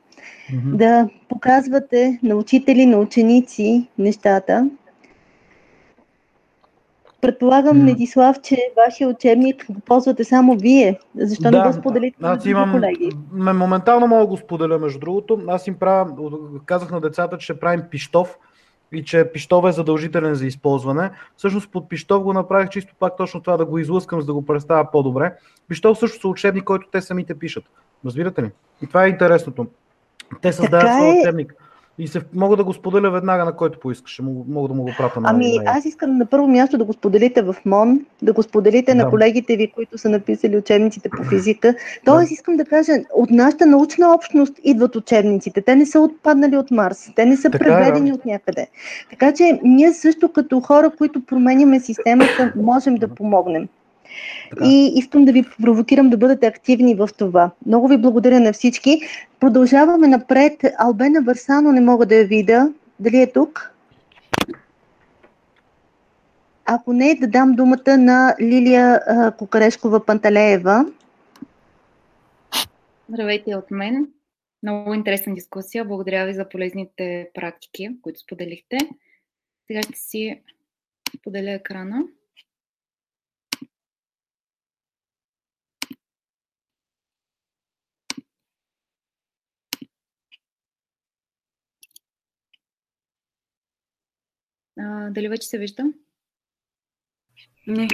mm-hmm. да показвате на учители, на ученици нещата. Предполагам, mm. Недислав, че вашия учебник го ползвате само вие. Защо да, не го споделите аз имам, колеги? Моментално мога да го споделя, между другото. Аз им правя, казах на децата, че ще правим пиштов и че пиштов е задължителен за използване. Всъщност под пиштов го направих чисто пак точно това да го излъскам, за да го представя по-добре. Пиштов също са учебник, който те самите пишат. Разбирате ли? И това е интересното. Те създават своя е... учебник. И се, мога да го споделя веднага, на който поискаш. Мога, да му го пратя на Ами, аз искам на първо място да го споделите в МОН, да го споделите да. на колегите ви, които са написали учебниците по физика. Тоест, да. искам да кажа, от нашата научна общност идват учебниците. Те не са отпаднали от Марс. Те не са така, преведени да. от някъде. Така че, ние също като хора, които променяме системата, можем да помогнем. Така. И искам да ви провокирам да бъдете активни в това. Много ви благодаря на всички. Продължаваме напред. Албена Варсано не мога да я видя. Дали е тук? Ако не, да дам думата на Лилия Кокарешкова-Панталеева. Здравейте от мен. Много интересна дискусия. Благодаря ви за полезните практики, които споделихте. Сега ще си поделя екрана. А, дали вече се вижда? Не.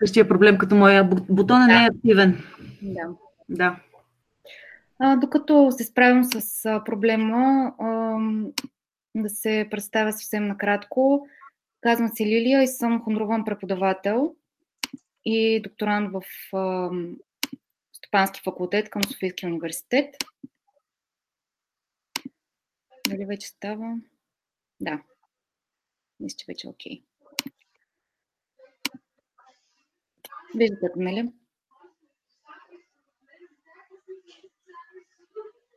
същия проблем като моя. Бутона да. не е активен. Да. Да. А, докато се справим с а, проблема, а, да се представя съвсем накратко. Казвам се Лилия и съм хонорован преподавател и докторант в Стопански факултет към Софийския университет. Дали вече става? Да. Мисля, че вече е окей. Виждате, нали?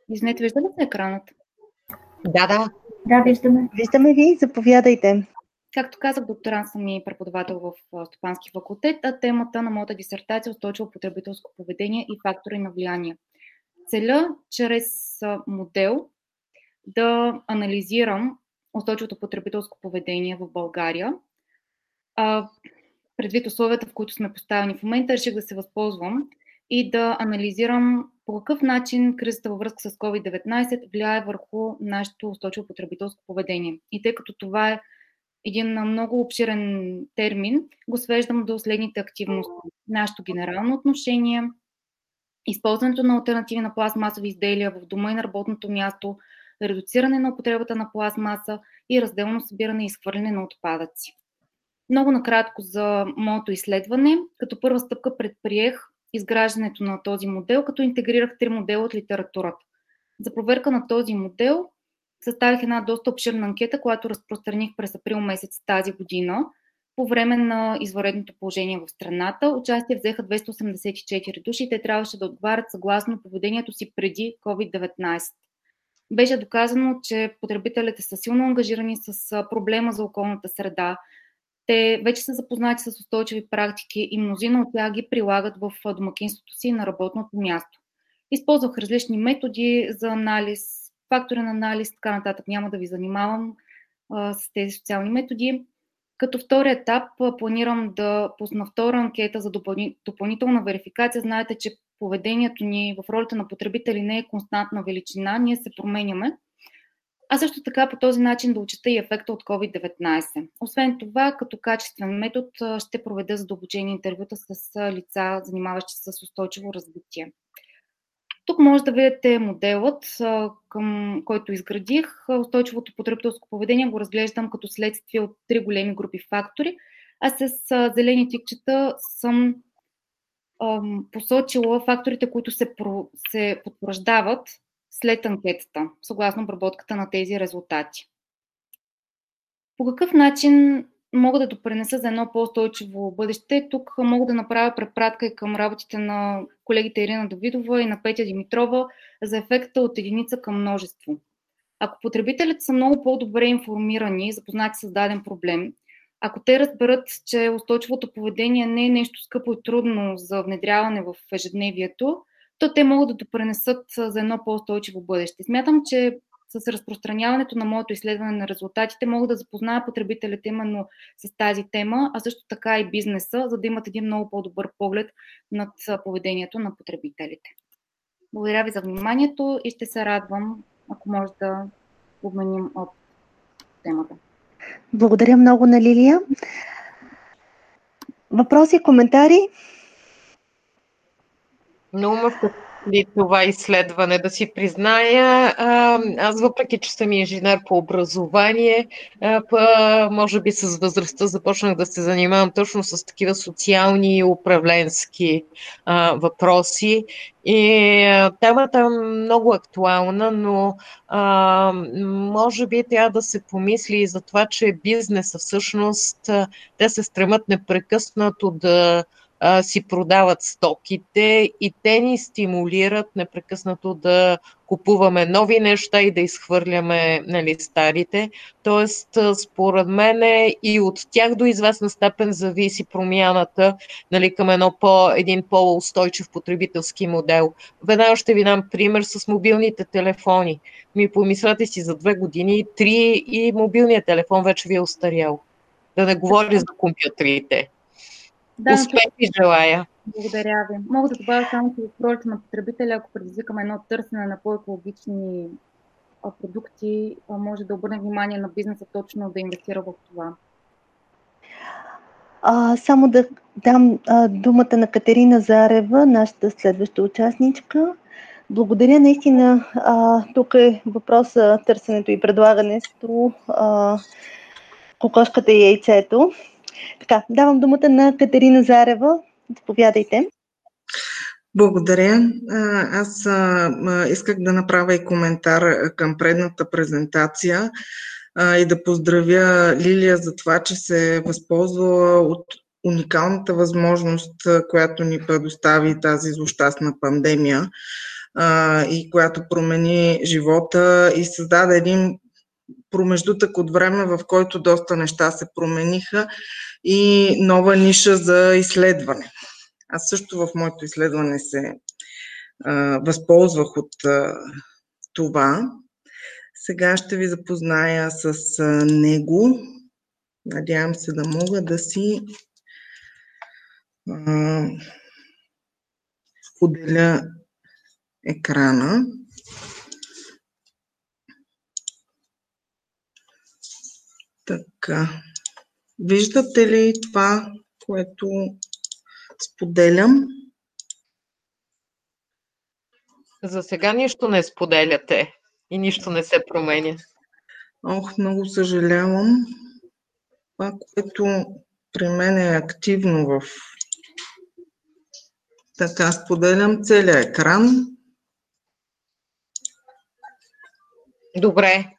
Извинете, вижда ли се екранът? Да, да. Да, виждаме. Виждаме ви, заповядайте. Както казах, докторант съм и преподавател в Стопански факултет, а темата на моята дисертация е устойчиво потребителско поведение и фактори на влияние. Целя чрез модел да анализирам устойчивото потребителско поведение в България. А, предвид условията, в които сме поставени в момента, реших да се възползвам и да анализирам по какъв начин кризата във връзка с COVID-19 влияе върху нашето устойчиво потребителско поведение. И тъй като това е един много обширен термин, го свеждам до следните активности. Нашето генерално отношение, използването на альтернативи на пластмасови изделия в дома и на работното място, редуциране на употребата на пластмаса и разделно събиране и изхвърляне на отпадъци. Много накратко за моето изследване. Като първа стъпка предприех изграждането на този модел, като интегрирах три модела от литературата. За проверка на този модел съставих една доста обширна анкета, която разпространих през април месец тази година по време на извънредното положение в страната. Участие взеха 284 души и те трябваше да отговарят съгласно поведението си преди COVID-19. Беше доказано, че потребителите са силно ангажирани с проблема за околната среда, те вече са запознати с устойчиви практики и мнозина от тях ги прилагат в домакинството си на работното място. Използвах различни методи за анализ, фактори на анализ, така нататък. Няма да ви занимавам а, с тези социални методи. Като втори етап планирам да пусна втора анкета за допълнителна верификация. Знаете, че поведението ни в ролята на потребители не е константна величина, ние се променяме а също така по този начин да учета и ефекта от COVID-19. Освен това, като качествен метод ще проведа задълбочени интервюта с лица, занимаващи се с устойчиво развитие. Тук може да видите моделът, към който изградих. Устойчивото потребителско поведение го разглеждам като следствие от три големи групи фактори, а с зелени тикчета съм посочила факторите, които се, се потвърждават след анкетата, съгласно обработката на тези резултати. По какъв начин мога да допренеса за едно по-устойчиво бъдеще? Тук мога да направя препратка и към работите на колегите Ирина Давидова и на Петя Димитрова за ефекта от единица към множество. Ако потребителите са много по-добре информирани, запознати с даден проблем, ако те разберат, че устойчивото поведение не е нещо скъпо и трудно за внедряване в ежедневието, то те могат да допренесат за едно по-устойчиво бъдеще. Смятам, че с разпространяването на моето изследване на резултатите мога да запозная потребителите именно с тази тема, а също така и бизнеса, за да имат един много по-добър поглед над поведението на потребителите. Благодаря ви за вниманието и ще се радвам, ако може да обменим от темата. Благодаря много на Лилия. Въпроси, коментари? Много ме впечатли това изследване, да си призная. Аз, въпреки че съм инженер по образование, може би с възрастта започнах да се занимавам точно с такива социални и управленски въпроси. И темата е много актуална, но може би трябва да се помисли и за това, че бизнеса всъщност те се стремат непрекъснато да а, си продават стоките и те ни стимулират непрекъснато да купуваме нови неща и да изхвърляме нали, старите. Тоест, според мен и от тях до известна степен зависи промяната нали, към едно по, един по-устойчив потребителски модел. Веднага ще ви дам пример с мобилните телефони. Ми помислете си за две години, три и мобилният телефон вече ви е устарял. Да не говоря за компютрите. Да, Успех ви желая! Благодаря ви. Мога да добавя само, че в ролята на потребителя, ако предизвикаме едно търсене на по-екологични продукти, може да обърне внимание на бизнеса точно да инвестира в това. А, само да дам а, думата на Катерина Зарева, нашата следваща участничка. Благодаря наистина. А, тук е въпроса търсенето и предлагането, а, кокошката и яйцето. Така, давам думата на Катерина Зарева. Заповядайте. Благодаря. Аз исках да направя и коментар към предната презентация и да поздравя Лилия за това, че се е възползва от уникалната възможност, която ни предостави тази злощастна пандемия и която промени живота и създаде един промеждутък от време, в който доста неща се промениха и нова ниша за изследване. Аз също в моето изследване се а, възползвах от а, това. Сега ще ви запозная с а, него. Надявам се да мога да си а, поделя екрана. Така. Виждате ли това, което споделям. За сега нищо не споделяте и нищо не се променя. Ох, много съжалявам. Това, което при мен е активно в така споделям целият екран. Добре.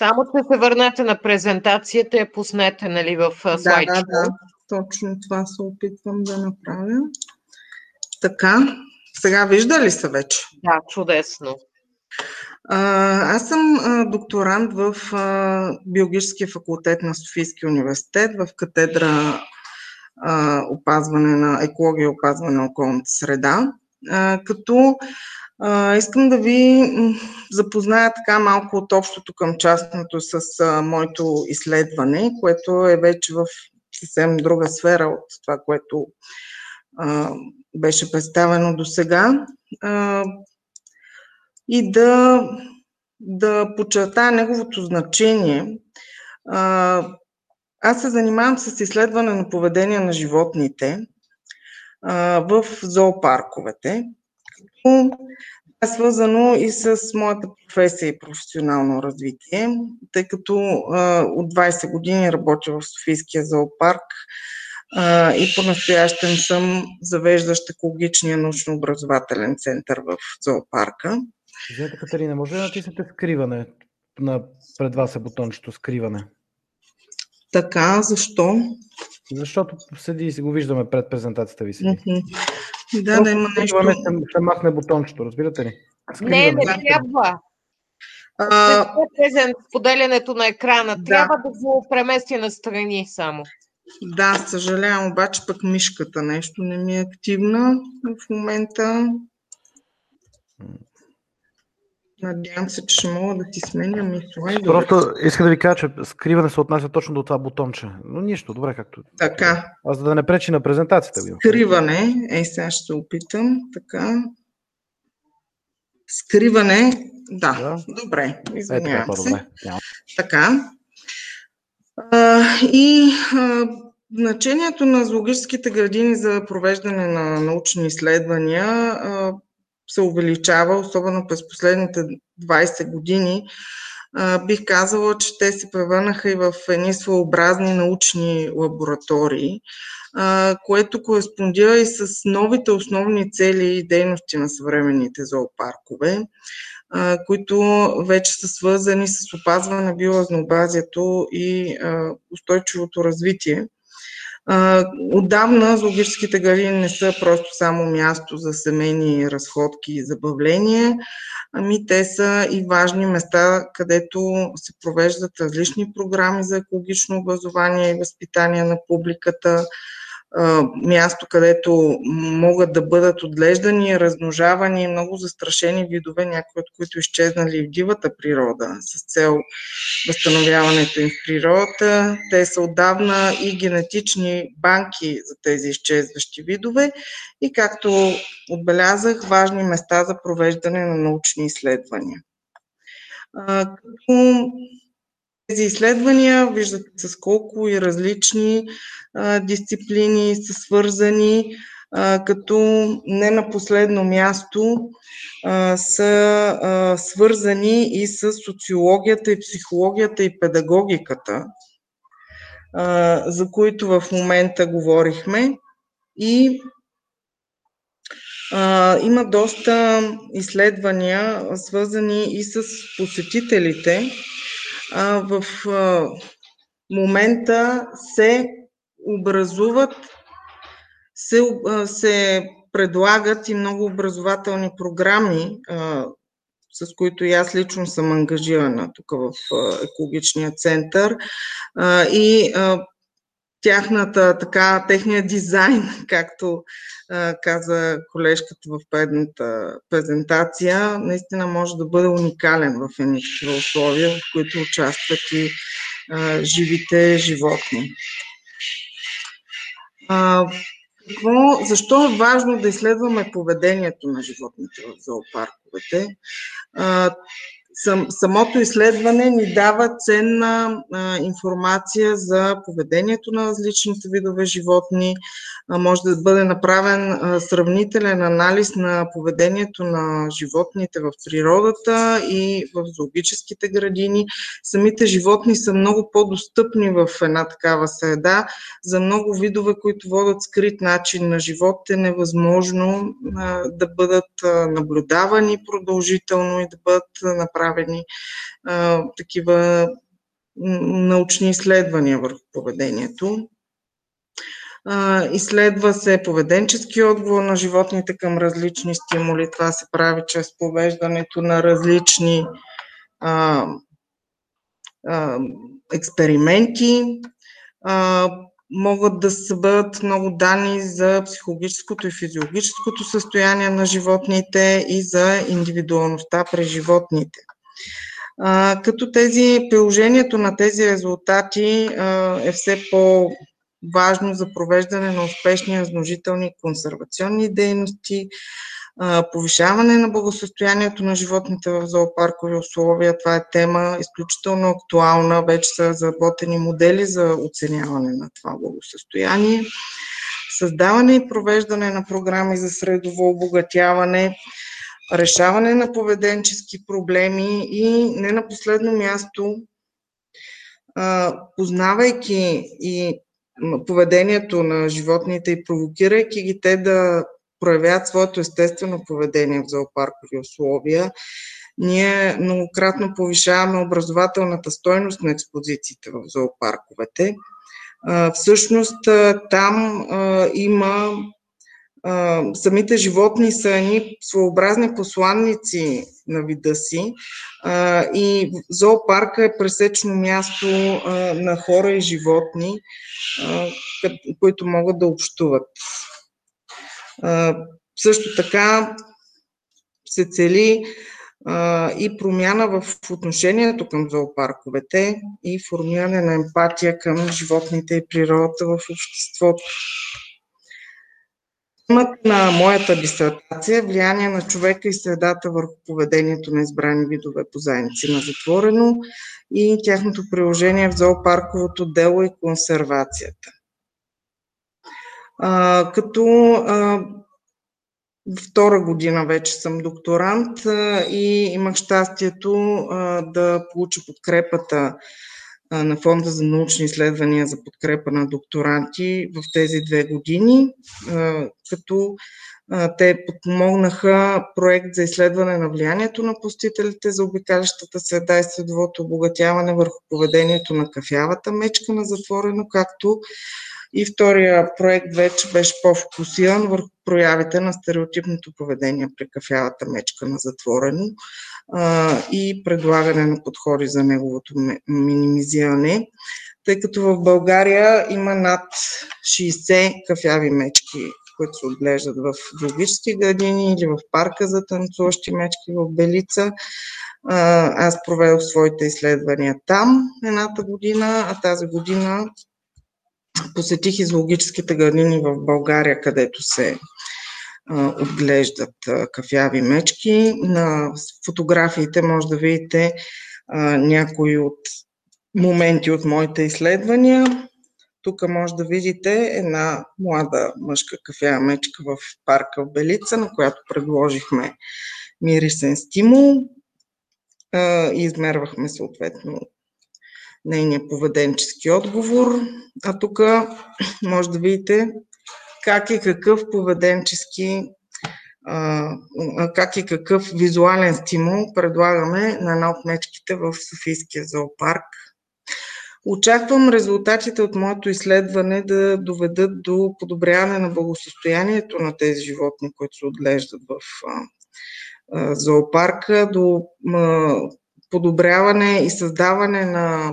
Само че се върнете на презентацията и я пуснете нали, в слайд. Да, да, да. Точно това се опитвам да направя. Така, сега вижда ли се вече? Да, чудесно. Аз съм докторант в Биологическия факултет на Софийския университет в катедра опазване на екология и опазване на околната среда. Като искам да ви запозная така малко от общото към частното с а, моето изследване, което е вече в съвсем друга сфера от това, което а, беше представено до сега. И да, да подчертая неговото значение. Аз се занимавам с изследване на поведение на животните в зоопарковете. Това е свързано и с моята професия и професионално развитие, тъй като а, от 20 години работя в Софийския зоопарк а, и по-настоящем съм завеждащ екологичния научно-образователен център в зоопарка. Извинете, Катерина, може да натиснете скриване? На пред вас е бутончето скриване. Така, защо? Защото седи и го виждаме пред презентацията ви. Седи. Да, да има нещо. Ще, ще махне бутончето, разбирате ли? Скриваме. Не, не трябва. А... Споделянето на екрана. Да. Трябва да го премести на страни само. Да, съжалявам, обаче пък мишката нещо не ми е активна в момента. Надявам се, че ще мога да ти сменя мисла. Просто иска да ви кажа, че скриване се отнася точно до това бутонче. Но нищо, добре както. Така. Аз за да не пречи на презентацията. Скриване, ей сега ще се опитам. Така. Скриване, да, да. добре, извинявам е, така, се. Добре. Така. А, и а, значението на зоологическите градини за провеждане на научни изследвания а, се увеличава, особено през последните 20 години. Бих казала, че те се превърнаха и в едни своеобразни научни лаборатории, което кореспондира и с новите основни цели и дейности на съвременните зоопаркове, които вече са свързани с опазване биоразнообразието и устойчивото развитие. Отдавна зоологическите градини не са просто само място за семейни разходки и забавления, ами те са и важни места, където се провеждат различни програми за екологично образование и възпитание на публиката, място, където могат да бъдат отглеждани, размножавани много застрашени видове, някои от които изчезнали в дивата природа с цел възстановяването им в природата. Те са отдавна и генетични банки за тези изчезващи видове и, както отбелязах, важни места за провеждане на научни изследвания. Като тези изследвания, виждате с колко и различни а, дисциплини са свързани, а, като не на последно място а, са а, свързани и с социологията, и психологията, и педагогиката, а, за които в момента говорихме. И а, има доста изследвания, свързани и с посетителите. В момента се образуват, се, се предлагат и много образователни програми, с които и аз лично съм ангажирана тук в екологичния център. И тяхната, така, техния дизайн, както а, каза колежката в предната презентация, наистина може да бъде уникален в едни такива условия, в които участват и а, живите животни. А, какво, защо е важно да изследваме поведението на животните в зоопарковете? А, Сам, самото изследване ни дава ценна а, информация за поведението на различните видове животни. А, може да бъде направен а, сравнителен анализ на поведението на животните в природата и в зоологическите градини. Самите животни са много по-достъпни в една такава среда. За много видове, които водят скрит начин на живот, е невъзможно а, да бъдат наблюдавани продължително и да бъдат направени правени а, такива научни изследвания върху поведението. А, изследва се поведенчески отговор на животните към различни стимули. Това се прави чрез повеждането на различни а, а, експерименти. А, могат да се бъдат много данни за психологическото и физиологическото състояние на животните и за индивидуалността при животните. А, като тези, приложението на тези резултати а, е все по-важно за провеждане на успешни размножителни консервационни дейности, повишаване на благосостоянието на животните в зоопаркови условия. Това е тема изключително актуална. Вече са разработени модели за оценяване на това благосостояние. Създаване и провеждане на програми за средово обогатяване – решаване на поведенчески проблеми и не на последно място, познавайки и поведението на животните и провокирайки ги те да проявят своето естествено поведение в зоопаркови условия, ние многократно повишаваме образователната стойност на експозициите в зоопарковете. Всъщност там има самите животни са едни своеобразни посланници на вида си а, и зоопарка е пресечно място а, на хора и животни, а, които могат да общуват. А, също така се цели а, и промяна в отношението към зоопарковете и формиране на емпатия към животните и природата в обществото. Темата на моята дисертация е влияние на човека и средата върху поведението на избрани видове позайници на затворено и тяхното приложение в зоопарковото дело и консервацията. А, като а, втора година вече съм докторант а, и имах щастието а, да получа подкрепата на Фонда за научни изследвания за подкрепа на докторанти в тези две години, като те подпомогнаха проект за изследване на влиянието на посетителите за обикалящата среда и следовото обогатяване върху поведението на кафявата мечка на затворено, както и втория проект вече беше по-фокусиран върху проявите на стереотипното поведение при кафявата мечка на затворено а, и предлагане на подходи за неговото минимизиране, тъй като в България има над 60 кафяви мечки, които се отглеждат в зоологически градини или в парка за танцуващи мечки в Белица. Аз проведох своите изследвания там едната година, а тази година посетих и зоологическите градини в България, където се отглеждат кафяви мечки. На фотографиите може да видите някои от моменти от моите изследвания. Тук може да видите една млада мъжка кафява мечка в парка в Белица, на която предложихме мирисен стимул и измервахме съответно нейния поведенчески отговор. А тук може да видите как и какъв поведенчески как и какъв визуален стимул предлагаме на една от мечките в Софийския зоопарк. Очаквам резултатите от моето изследване да доведат до подобряване на благосостоянието на тези животни, които се отглеждат в зоопарка, до подобряване и създаване на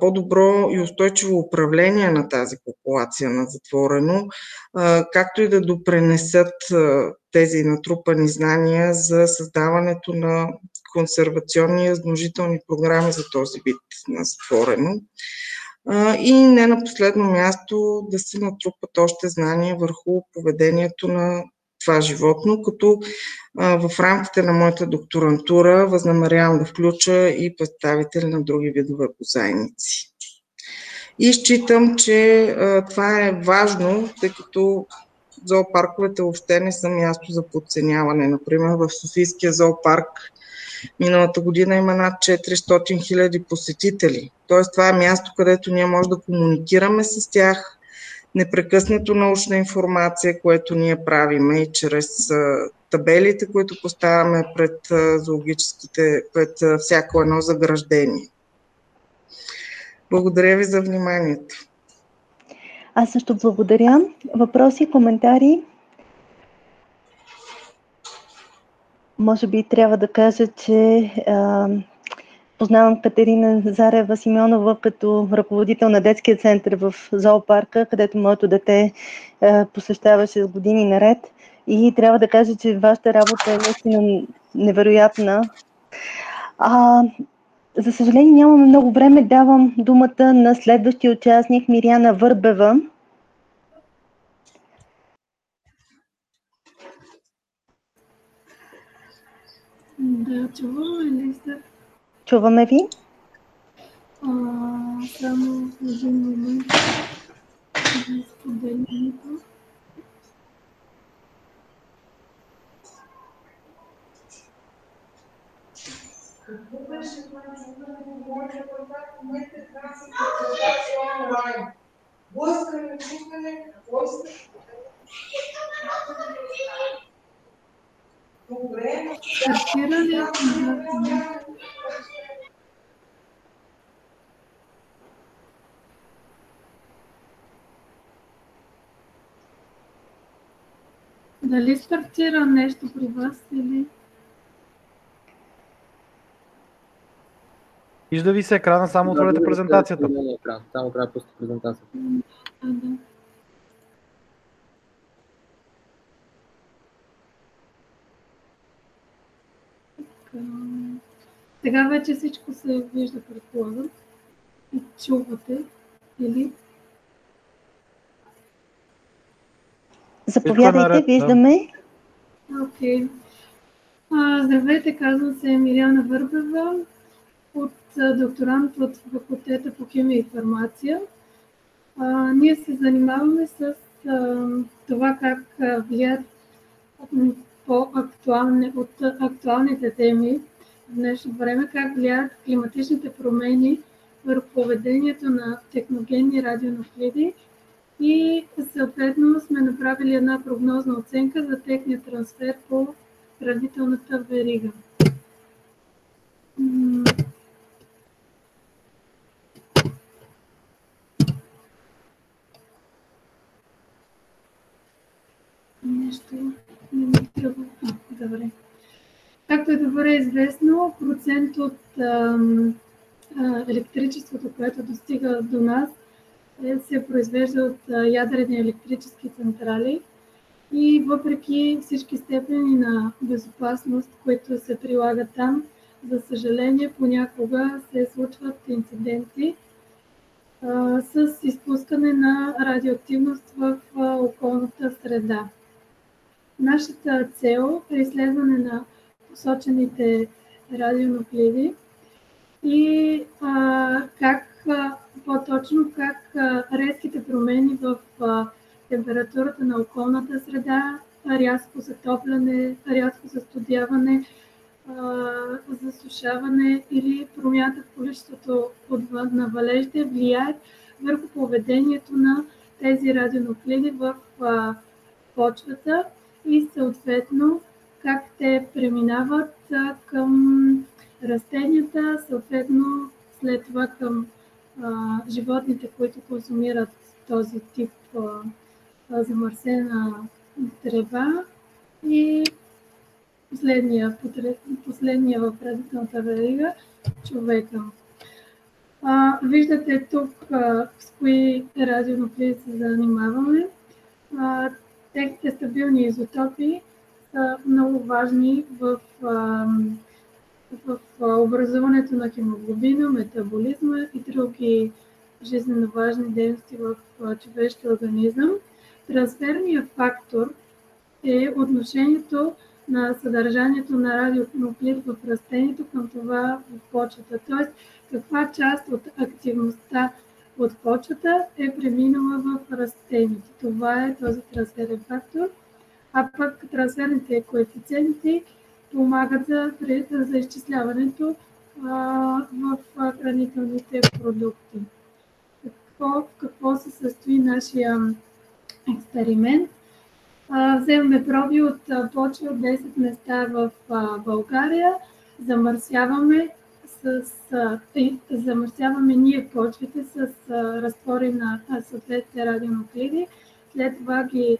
по-добро и устойчиво управление на тази популация на затворено, както и да допренесат тези натрупани знания за създаването на консервационни и размножителни програми за този вид на затворено. И не на последно място да се натрупат още знания върху поведението на това животно, като в рамките на моята докторантура възнамерявам да включа и представители на други видове бозайници. И считам, че това е важно, тъй като зоопарковете въобще не са място за подценяване. Например, в Софийския зоопарк миналата година има над 400 хиляди посетители. Тоест това е място, където ние може да комуникираме с тях, непрекъснато научна информация, което ние правиме и чрез табелите, които поставяме пред зоологическите, пред всяко едно заграждение. Благодаря ви за вниманието. Аз също благодаря. Въпроси, коментари? Може би трябва да кажа, че а, Познавам Катерина Зарева Симеонова като ръководител на детския център в зоопарка, където моето дете е, посещаваше с години наред. И трябва да кажа, че вашата работа е наистина невероятна. А, за съжаление нямаме много време. Давам думата на следващия участник Миряна Върбева. Да, чуваме ли сте? Чуваме ви. А, само един момент за споделянето. Какво беше това Дали стартира нещо при вас или... Вижда ви се екрана, само отворете да, презентацията. Само трябва да пусти презентацията. А, да. Сега вече всичко се вижда, предполагам. И чувате или Заповядайте, виждаме. Окей. Okay. Здравейте, казвам се Мириана Върбева, от докторант от факултета по химия и фармация. А, ние се занимаваме с а, това как влияят по-актуални, от актуалните теми в днешно време, как влияят климатичните промени върху поведението на техногенни радионуклиди и съответно сме направили една прогнозна оценка за техния трансфер по хранителната верига. Нещо не ми тръгва. Добре. Както е добре известно, процент от електричеството, което достига до нас, е, се произвежда от ядрени електрически централи и въпреки всички степени на безопасност, които се прилагат там, за съжаление понякога се случват инциденти а, с изпускане на радиоактивност в а, околната среда. Нашата цел е изследване на посочените радионуклиди и а, как по-точно как резките промени в температурата на околната среда, рязко затопляне, рязко застудяване, засушаване или промяната в количеството на валежите влияят върху поведението на тези радионуклиди в почвата и съответно как те преминават към растенията, съответно след това към а, животните, които консумират този тип а, замърсена трева и последния, последния в предната верига човека. А, виждате тук а, с кои радионуклиди се занимаваме. А, техните стабилни изотопи много важни в, в образуването на хемоглобина, метаболизма и други жизненно важни дейности в човешкия организъм. Трансферният фактор е отношението на съдържанието на радионуклид в растението към това в почвата. Тоест, каква част от активността от почвата е преминала в растението. Това е този трансферен фактор. А пък трансферните коефициенти помагат за, за изчисляването а, в хранителните продукти. Какво, какво се състои нашия експеримент? вземаме проби от почва от 10 места в България, замърсяваме с, замърсяваме ние почвите с разтвори на съответните радионуклиди, след това ги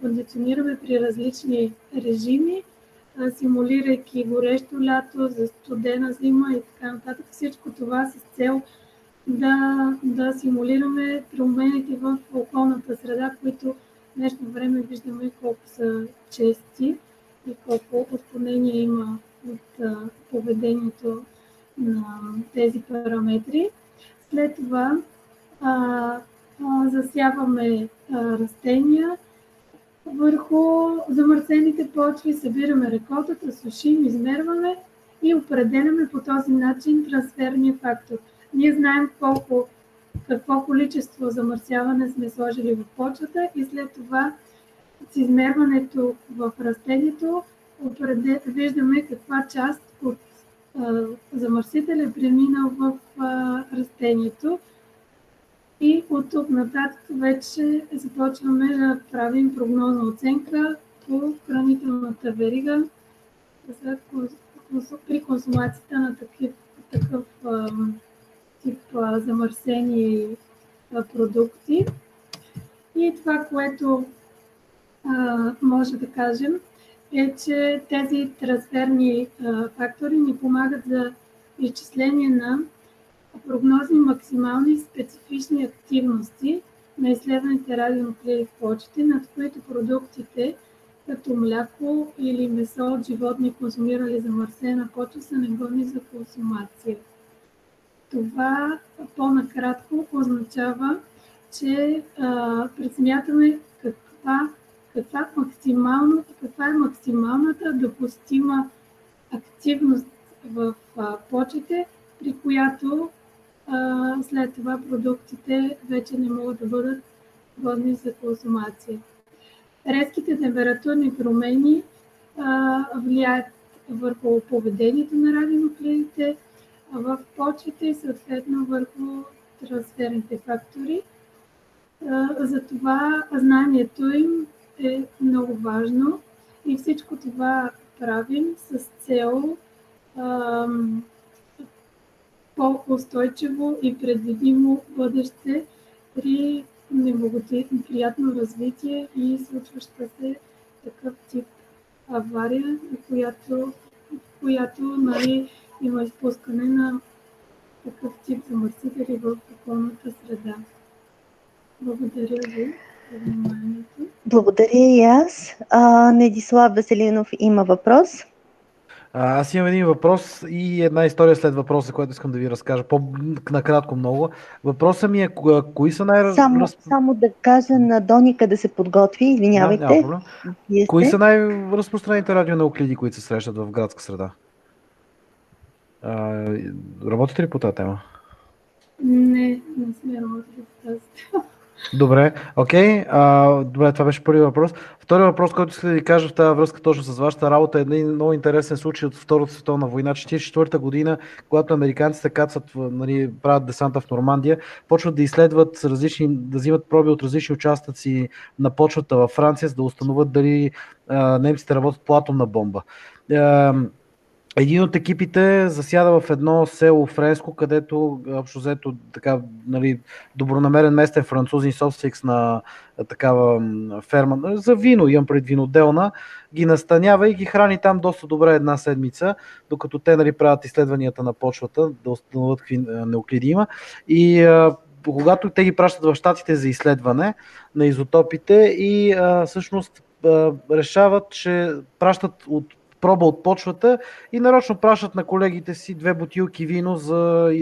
кондиционираме при различни режими, симулирайки горещо лято, за студена зима и така нататък. Всичко това с цел да, да симулираме промените в околната среда, които днешно време виждаме колко са чести и колко отклонения има от поведението на тези параметри. След това а, а, засяваме а, растения върху замърсените почви, събираме реколтата, сушим, измерваме и определяме по този начин трансферния фактор. Ние знаем колко какво количество замърсяване сме сложили в почвата и след това с измерването в растението виждаме каква част от замърсителя е преминал в растението. И от тук нататък вече започваме да правим прогнозна оценка по хранителната верига за, при консумацията на такив, такъв тип замърсени продукти. И това, което а, може да кажем, е, че тези трансферни а, фактори ни помагат за изчисление на прогнозни максимални специфични активности на изследваните радионуклиди в почите, над които продуктите като мляко или месо от животни, консумирали замърсена почва, са негодни за консумация. Това по-накратко означава, че а, пресмятаме каква, каква, максимално, каква е максималната допустима активност в а, почите, при която след това продуктите вече не могат да бъдат годни за консумация. Резките температурни промени влияят върху поведението на радионуклеидите, в почвите и съответно върху трансферните фактори. Затова знанието им е много важно и всичко това правим с цел по-устойчиво и предвидимо бъдеще при неблагоприятно развитие и случваща се такъв тип авария, която, която нали, има изпускане на такъв тип замърсители в околната среда. Благодаря ви за вниманието. Благодаря и аз. А, Недислав Веселинов има въпрос. А, аз имам един въпрос и една история след въпроса, който искам да ви разкажа по-накратко много. Въпросът ми е, кои са най... Само, само да кажа на Доника да се подготви, извинявайте. Да, кои са най-разпространените радионауклиди, които се срещат в градска среда? А, работите ли по тази тема? Не, не сме работили по тази тема. Добре, окей. Okay. добре, това беше първи въпрос. Втори въпрос, който искам да ви кажа в тази връзка точно с вашата работа е един много интересен случай от Втората световна война. 1944 година, когато американците кацат, нали, правят десанта в Нормандия, почват да изследват различни, да взимат проби от различни участъци на почвата във Франция, за да установят дали а, немците работят по атомна бомба. А, един от екипите засяда в едно село френско, където общо взето така, нали, добронамерен местен французин, собственик на такава ферма за вино, имам пред виноделна, ги настанява и ги храни там доста добре една седмица, докато те нали, правят изследванията на почвата, да установят какви неоклиди има. И когато те ги пращат в щатите за изследване на изотопите и а, всъщност а, решават, че пращат от проба от почвата и нарочно пращат на колегите си две бутилки вино, за,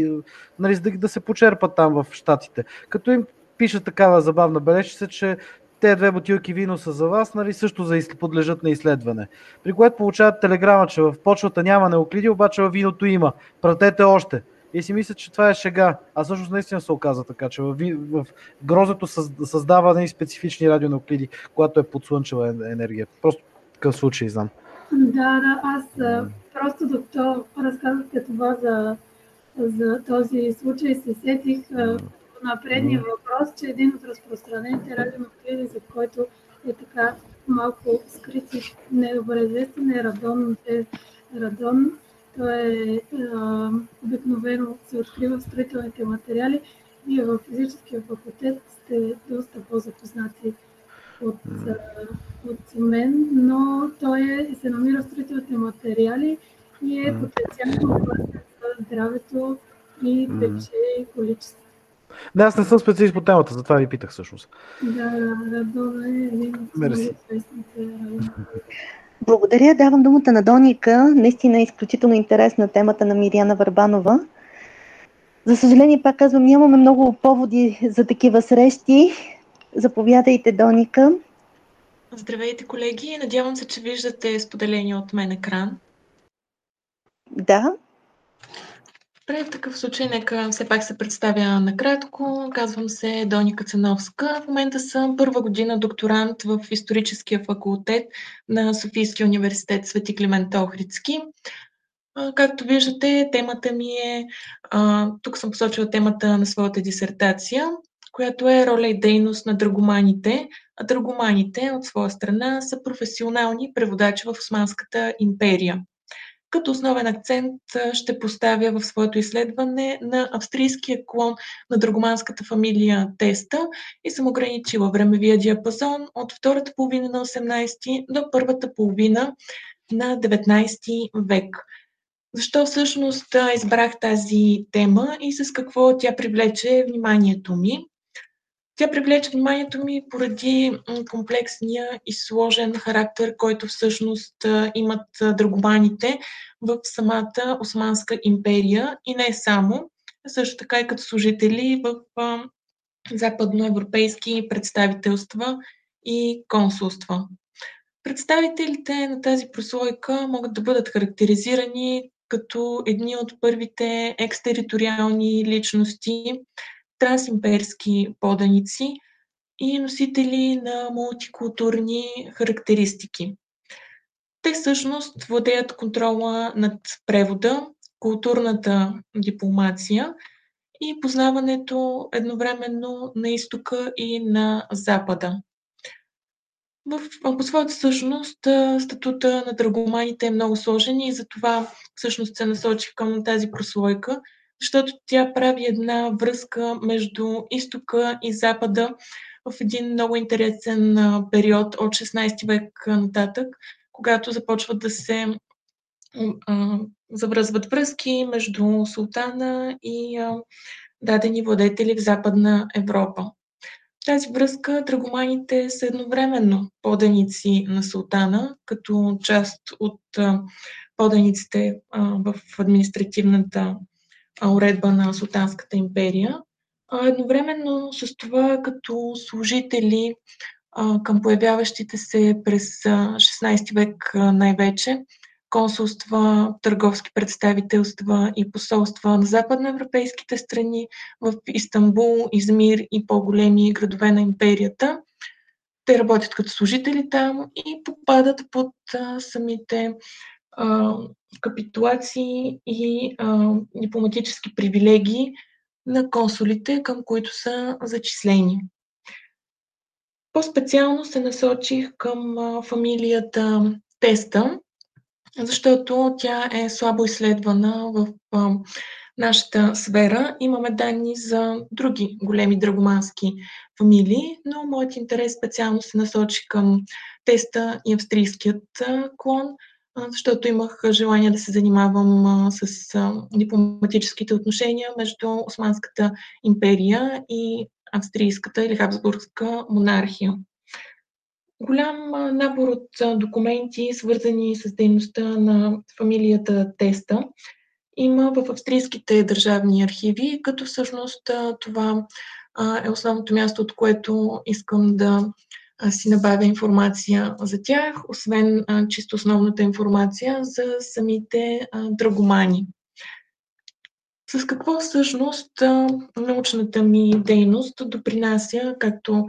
нали, за да, да се почерпат там в Штатите. Като им пишат такава забавна бележка, че те две бутилки вино са за вас, нали, също за, подлежат на изследване. При което получават телеграма, че в почвата няма неоклиди, обаче във виното има. Пратете още. И си мисля, че това е шега. А всъщност наистина се оказа така, че в, в грозето създава специфични радионеоклиди, когато е подслънчева енергия. Просто такъв случай знам. Да, да, аз просто докато разказахте това за, за този случай, се сетих на предния въпрос, че един от разпространените радионуклиди, за който е така малко скрит и недобре известен, е радон. Е радон. Той е, обикновено се открива в строителните материали. Вие в физическия факултет сте доста по-запознати от, от мен, но той е, се намира в строителните материали и е потенциално опасен за здравето и тече количество. Да, аз не съм специалист по темата, затова ви питах всъщност. Да, Радон е един от известните Благодаря. Давам думата на Доника. Наистина е изключително интересна темата на Миряна Върбанова. За съжаление, пак казвам, нямаме много поводи за такива срещи. Заповядайте, Доника. Здравейте, колеги! Надявам се, че виждате споделение от мен екран. Да. Добре, в такъв случай нека все пак се представя накратко. Казвам се Доника Цановска. В момента съм първа година докторант в историческия факултет на Софийския университет Свети Климент Охридски. Както виждате, темата ми е, тук съм посочила темата на своята дисертация която е роля и дейност на драгоманите. А драгоманите от своя страна са професионални преводачи в Османската империя. Като основен акцент ще поставя в своето изследване на австрийския клон на драгоманската фамилия Теста и съм ограничила времевия диапазон от втората половина на 18 до първата половина на 19 век. Защо всъщност избрах тази тема и с какво тя привлече вниманието ми? Тя привлече вниманието ми поради комплексния и сложен характер, който всъщност имат драгоманите в самата Османска империя и не само, също така и като служители в западноевропейски представителства и консулства. Представителите на тази прослойка могат да бъдат характеризирани като едни от първите екстериториални личности, трансимперски поданици и носители на мултикултурни характеристики. Те всъщност владеят контрола над превода, културната дипломация и познаването едновременно на изтока и на запада. В, по своята същност статута на драгоманите е много сложен и затова всъщност се насочих към тази прослойка, защото тя прави една връзка между изтока и запада в един много интересен период от 16 век нататък, когато започват да се завръзват връзки между султана и дадени владетели в Западна Европа. В тази връзка драгоманите са едновременно поданици на султана, като част от поданиците в административната уредба на Султанската империя. Едновременно с това, като служители към появяващите се през 16 век най-вече консулства, търговски представителства и посолства на западноевропейските страни в Истанбул, Измир и по-големи градове на империята. Те работят като служители там и попадат под а, самите а, капитулации и а, дипломатически привилегии на консулите, към които са зачислени. По-специално се насочих към фамилията Теста, защото тя е слабо изследвана в нашата сфера. Имаме данни за други големи драгомански фамилии, но моят интерес специално се насочи към теста и австрийският клон, защото имах желание да се занимавам с дипломатическите отношения между Османската империя и австрийската или хабсбургска монархия. Голям набор от документи, свързани с дейността на фамилията Теста, има в австрийските държавни архиви, като всъщност това е основното място, от което искам да си набавя информация за тях, освен чисто основната информация за самите драгомани. С какво всъщност научната ми дейност допринася, както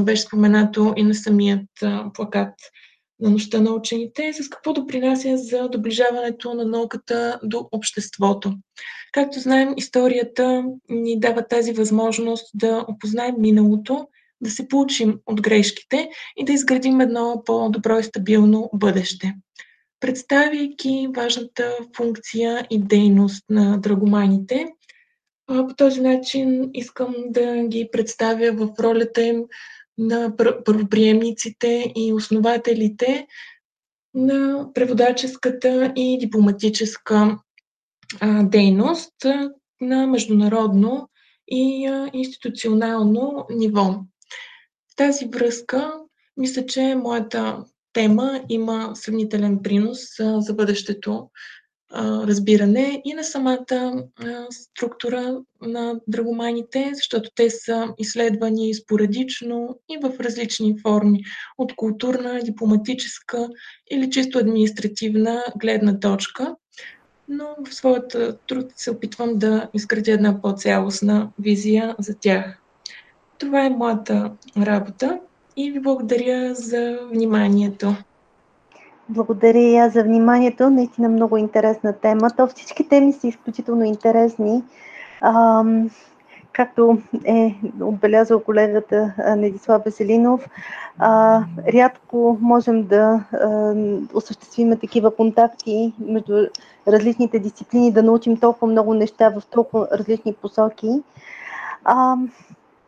беше споменато и на самият плакат на нощта на учените, с какво допринася за доближаването на науката до обществото. Както знаем, историята ни дава тази възможност да опознаем миналото, да се получим от грешките и да изградим едно по-добро и стабилно бъдеще. Представяйки важната функция и дейност на драгоманите, по този начин искам да ги представя в ролята им на първоприемниците и основателите на преводаческата и дипломатическа дейност на международно и институционално ниво. Тази връзка, мисля, че моята тема има съмнителен принос за бъдещето разбиране и на самата структура на драгоманите, защото те са изследвани спорадично и в различни форми от културна, дипломатическа или чисто административна гледна точка. Но в своята труд се опитвам да изградя една по-цялостна визия за тях. Това е моята работа и ви благодаря за вниманието. Благодаря и аз за вниманието. Наистина много интересна тема. То всички теми са изключително интересни. Ам, както е отбелязал колегата Недислав Веселинов, а, рядко можем да а, осъществиме такива контакти между различните дисциплини, да научим толкова много неща в толкова различни посоки. А,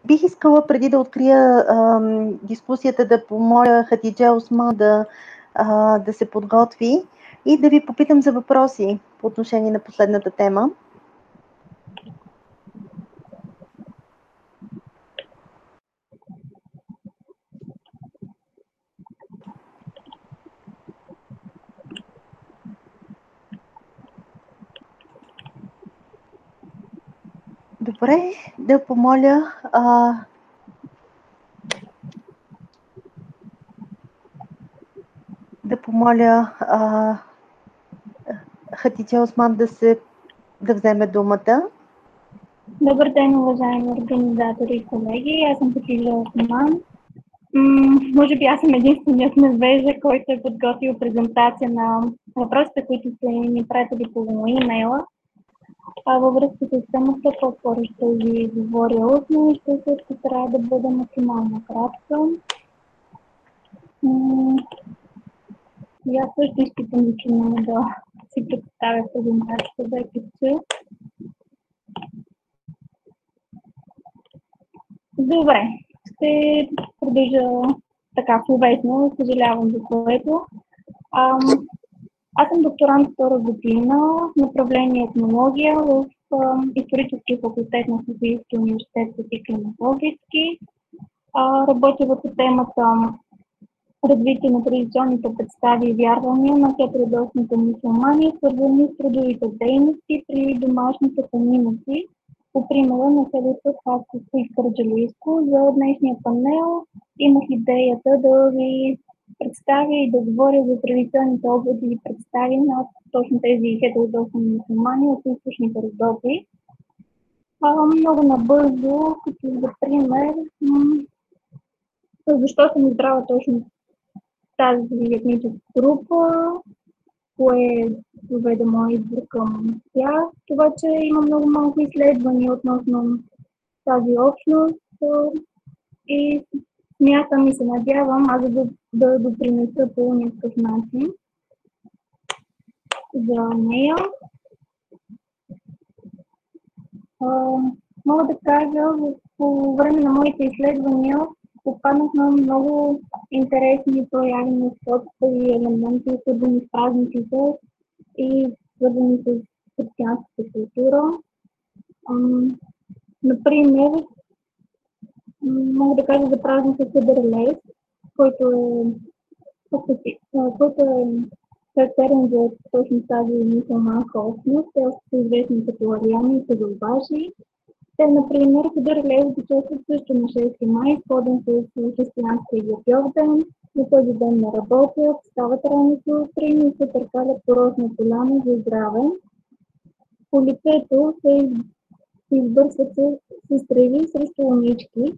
бих искала преди да открия а, дискусията да помоля Хатиджа Осма да а, да се подготви и да ви попитам за въпроси по отношение на последната тема. Добре, да помоля а, да помоля а, Хатича Осман да, се, да вземе думата. Добър ден, уважаеми организатори и колеги. Аз съм Хатича Осман. М- може би аз съм единственият невежа, който е подготвил презентация на въпросите, които са ни пратили по имейла. А във връзка с темата, по-скоро ще ви говоря устно и ще се постарая да бъда максимално кратка. И аз също изпитам затруднение да си представя презентацията да кача. Добре, ще продължа така словесно, съжалявам за което. Ам, аз съм докторант втора година, направление етнология в историческия факултет на Софийския университет Софи Климатологически. Работя върху темата развитие на традиционните представи и вярвания на хетеродосните мусулмани, свързани с трудовите дейности при домашните коминати, по примера на селото Хасковско и Кърджалийско. За днешния панел имах идеята да ви представя и да говоря за традиционните образи и представи на точно тези хетеродосни мусулмани от източните Родопи. много набързо, като за пример, защо съм избрала точно тази етническа група, кое доведе моят избор към тях. Това, че има много малко изследвания относно тази общност и смятам и се надявам аз да, да допринеса по някакъв начин за нея. А, мога да кажа, по време на моите изследвания попаднах на много интересни прояви на спорта и елементи, свързани с празниците и свързани с християнската култура. Например, мога да кажа за празника Съдърлес, който е, който е характерен за точно тази мусулманска общност. Те са известни като ариани и седълбаши. Те, например, Съдърлес участват също на 6 май, сходен с християнския Йордан. На този ден не работят, стават рано сутрин и се търкалят поросна поляна за здраве. По лицето се избърсват с, стрели срещу лунички,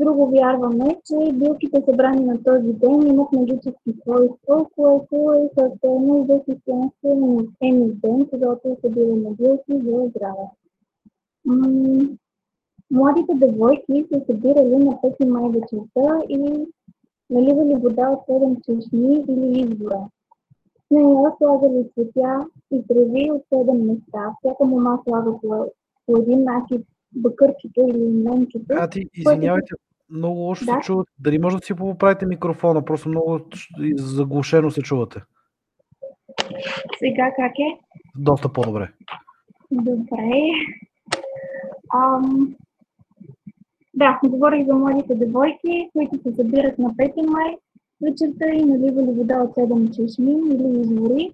Друго вярваме, че билките събрани на този ден имат магически свойства, което е характерно за християнския ден, когато събираме билки за здраве. младите девойки се събирали на 5 май вечерта и наливали вода от 7 чешми или извора. В нея слагали цветя и треви от 7 места. Всяка мома слага по, по един накид бъкърчето или менчето. А ти, извинявайте, много лошо да? се чувате. Дали може да си поправите микрофона? Просто много заглушено се чувате. Сега как е? Доста по-добре. Добре. Ам... Да, говорих за младите девойки, които се събират на 5 май вечерта и наливали вода от 7 чешми или извори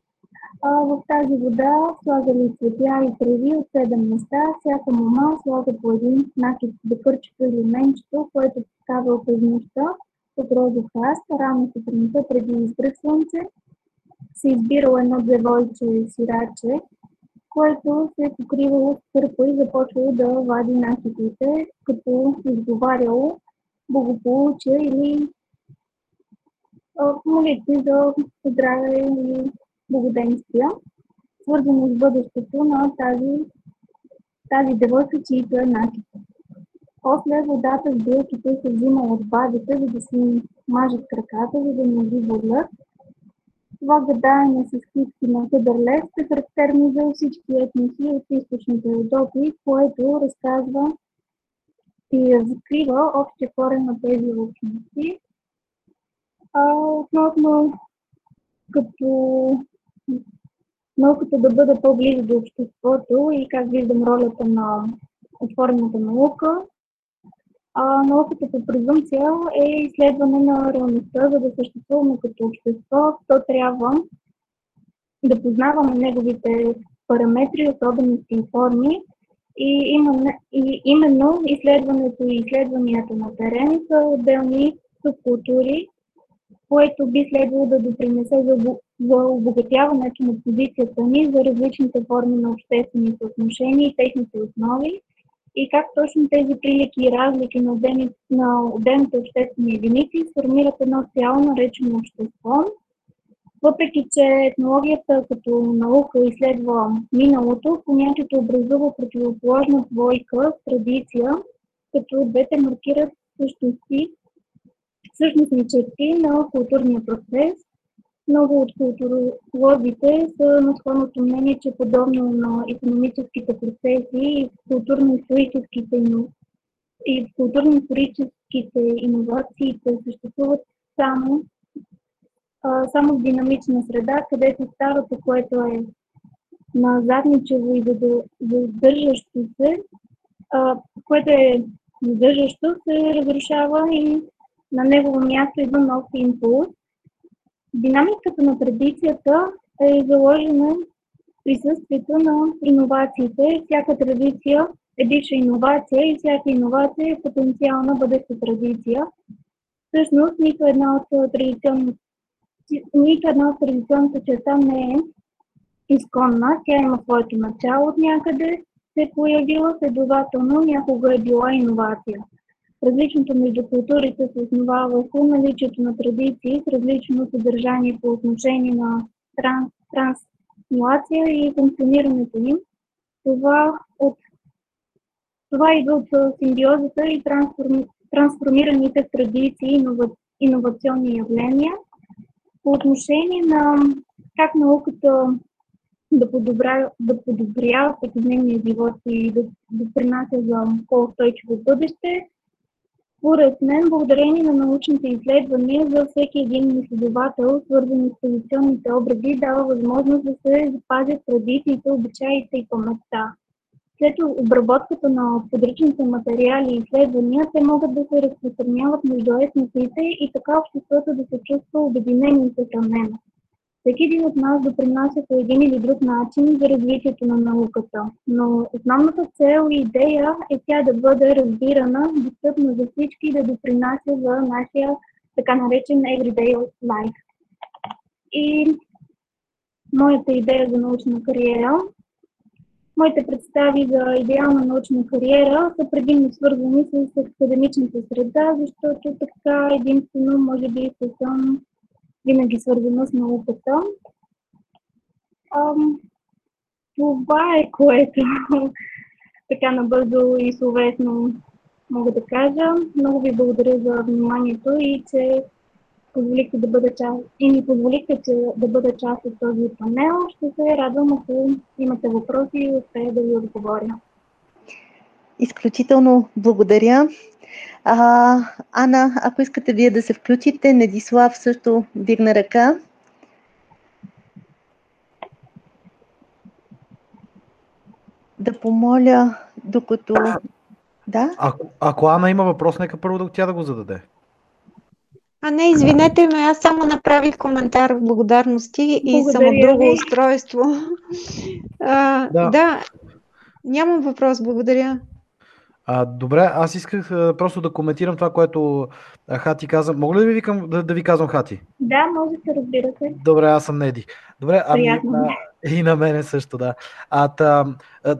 в тази вода слагали цветя и треви от 7 места. Всяка мама слага по един накид декърчето или менчето, което става през нощта от розов храст. Рано сутринта преди изгръв слънце се избирало едно девойче сираче, което се е покривало с кърпа и започвало да вади накидите, като изговаряло благополучие или молитви за здраве и благоденствия, свързани с бъдещето на тази, тази девойка, чието е накид. После водата с билките се взима от бабите, за да си мажат краката, за да не ги бодлят. Това гадаене с китки на Кедърлес е характерно за всички етноси от източните Родопи, което разказва и разкрива общия корен на тези общности. А, относно като науката да бъде по-близо до обществото и как виждам ролята на отворената наука. А, науката по презумпция е изследване на реалността, за да съществуваме като общество. То трябва да познаваме неговите параметри, особености и форми. И, именно, изследването и изследванията на терен са отделни субкултури, което би следвало да допринесе за, за обогатяването на позицията ни за различните форми на обществени отношения и техните основи и как точно тези прилики и разлики на, отделни, на отделните обществени единици сформират едно цяло наречено общество. Въпреки, че етнологията като наука изследва миналото, понятието образува противоположна двойка, традиция, като двете маркират същности същностни черти на културния процес. Много от културолозите са на склонното мнение, че подобно на економическите процеси и културно-историческите и културно-историческите иновациите съществуват само, а, само в динамична среда, където старото, което е на задничево и задържащо се, а, което е задържащо, се разрушава и на негово място идва нов импулс. Динамиката на традицията е заложена присъствието на иновациите. Всяка традиция е бивша иновация и всяка иновация е потенциална бъдеща традиция. всъщност нито една от традиционните нито една от традиционната черта не е изконна. Тя има своето начало от някъде, се е появила, следователно някога е била иновация. Различното между културите се основава върху наличието на традиции с различно съдържание по отношение на транс, и функционирането им. Това, от, това идва от симбиозата и трансформи, трансформираните традиции и иновационни явления. По отношение на как науката да, подобря, да подобрява всекидневния живот и да допринася за по-устойчиво бъдеще, според мен, благодарение на научните изследвания за всеки един изследовател, свързани с традиционните образи, дава възможност да се запазят традициите, обичаите и паметта. След обработката на подръчните материали и изследвания, те могат да се разпространяват между етносите и така обществото да се чувства обединено и съхранено. Всеки един от нас допринася по един или друг начин за развитието на науката, но основната цел и идея е тя да бъде разбирана, достъпна за всички и да допринася за нашия така наречен everyday life. И моята идея за научна кариера Моите представи за идеална научна кариера са предимно свързани с академичната среда, защото така единствено може би съм винаги свързана с науката. Ам, това е което така набързо и словесно мога да кажа. Много ви благодаря за вниманието и че позволихте да бъда част и ми позволихте че да бъда част от този панел. Ще се радвам, ако имате въпроси и успея да ви отговоря. Изключително благодаря. А, Ана, ако искате вие да се включите, Недислав също дигна ръка. Да помоля, докато... Да? Ако, ако Ана има въпрос, нека първо да тя да го зададе. А не, извинете ме, аз само направих коментар в благодарности и Благодаря съм от друго устройство. А, да. да, нямам въпрос, благодаря. А, добре, аз исках а, просто да коментирам това, което а, Хати каза. Мога ли да ви, викам, да, да ви казвам Хати? Да, можете, разбира се. Добре, аз съм Неди. Добре, ами, а, и на мене също, да. А, та,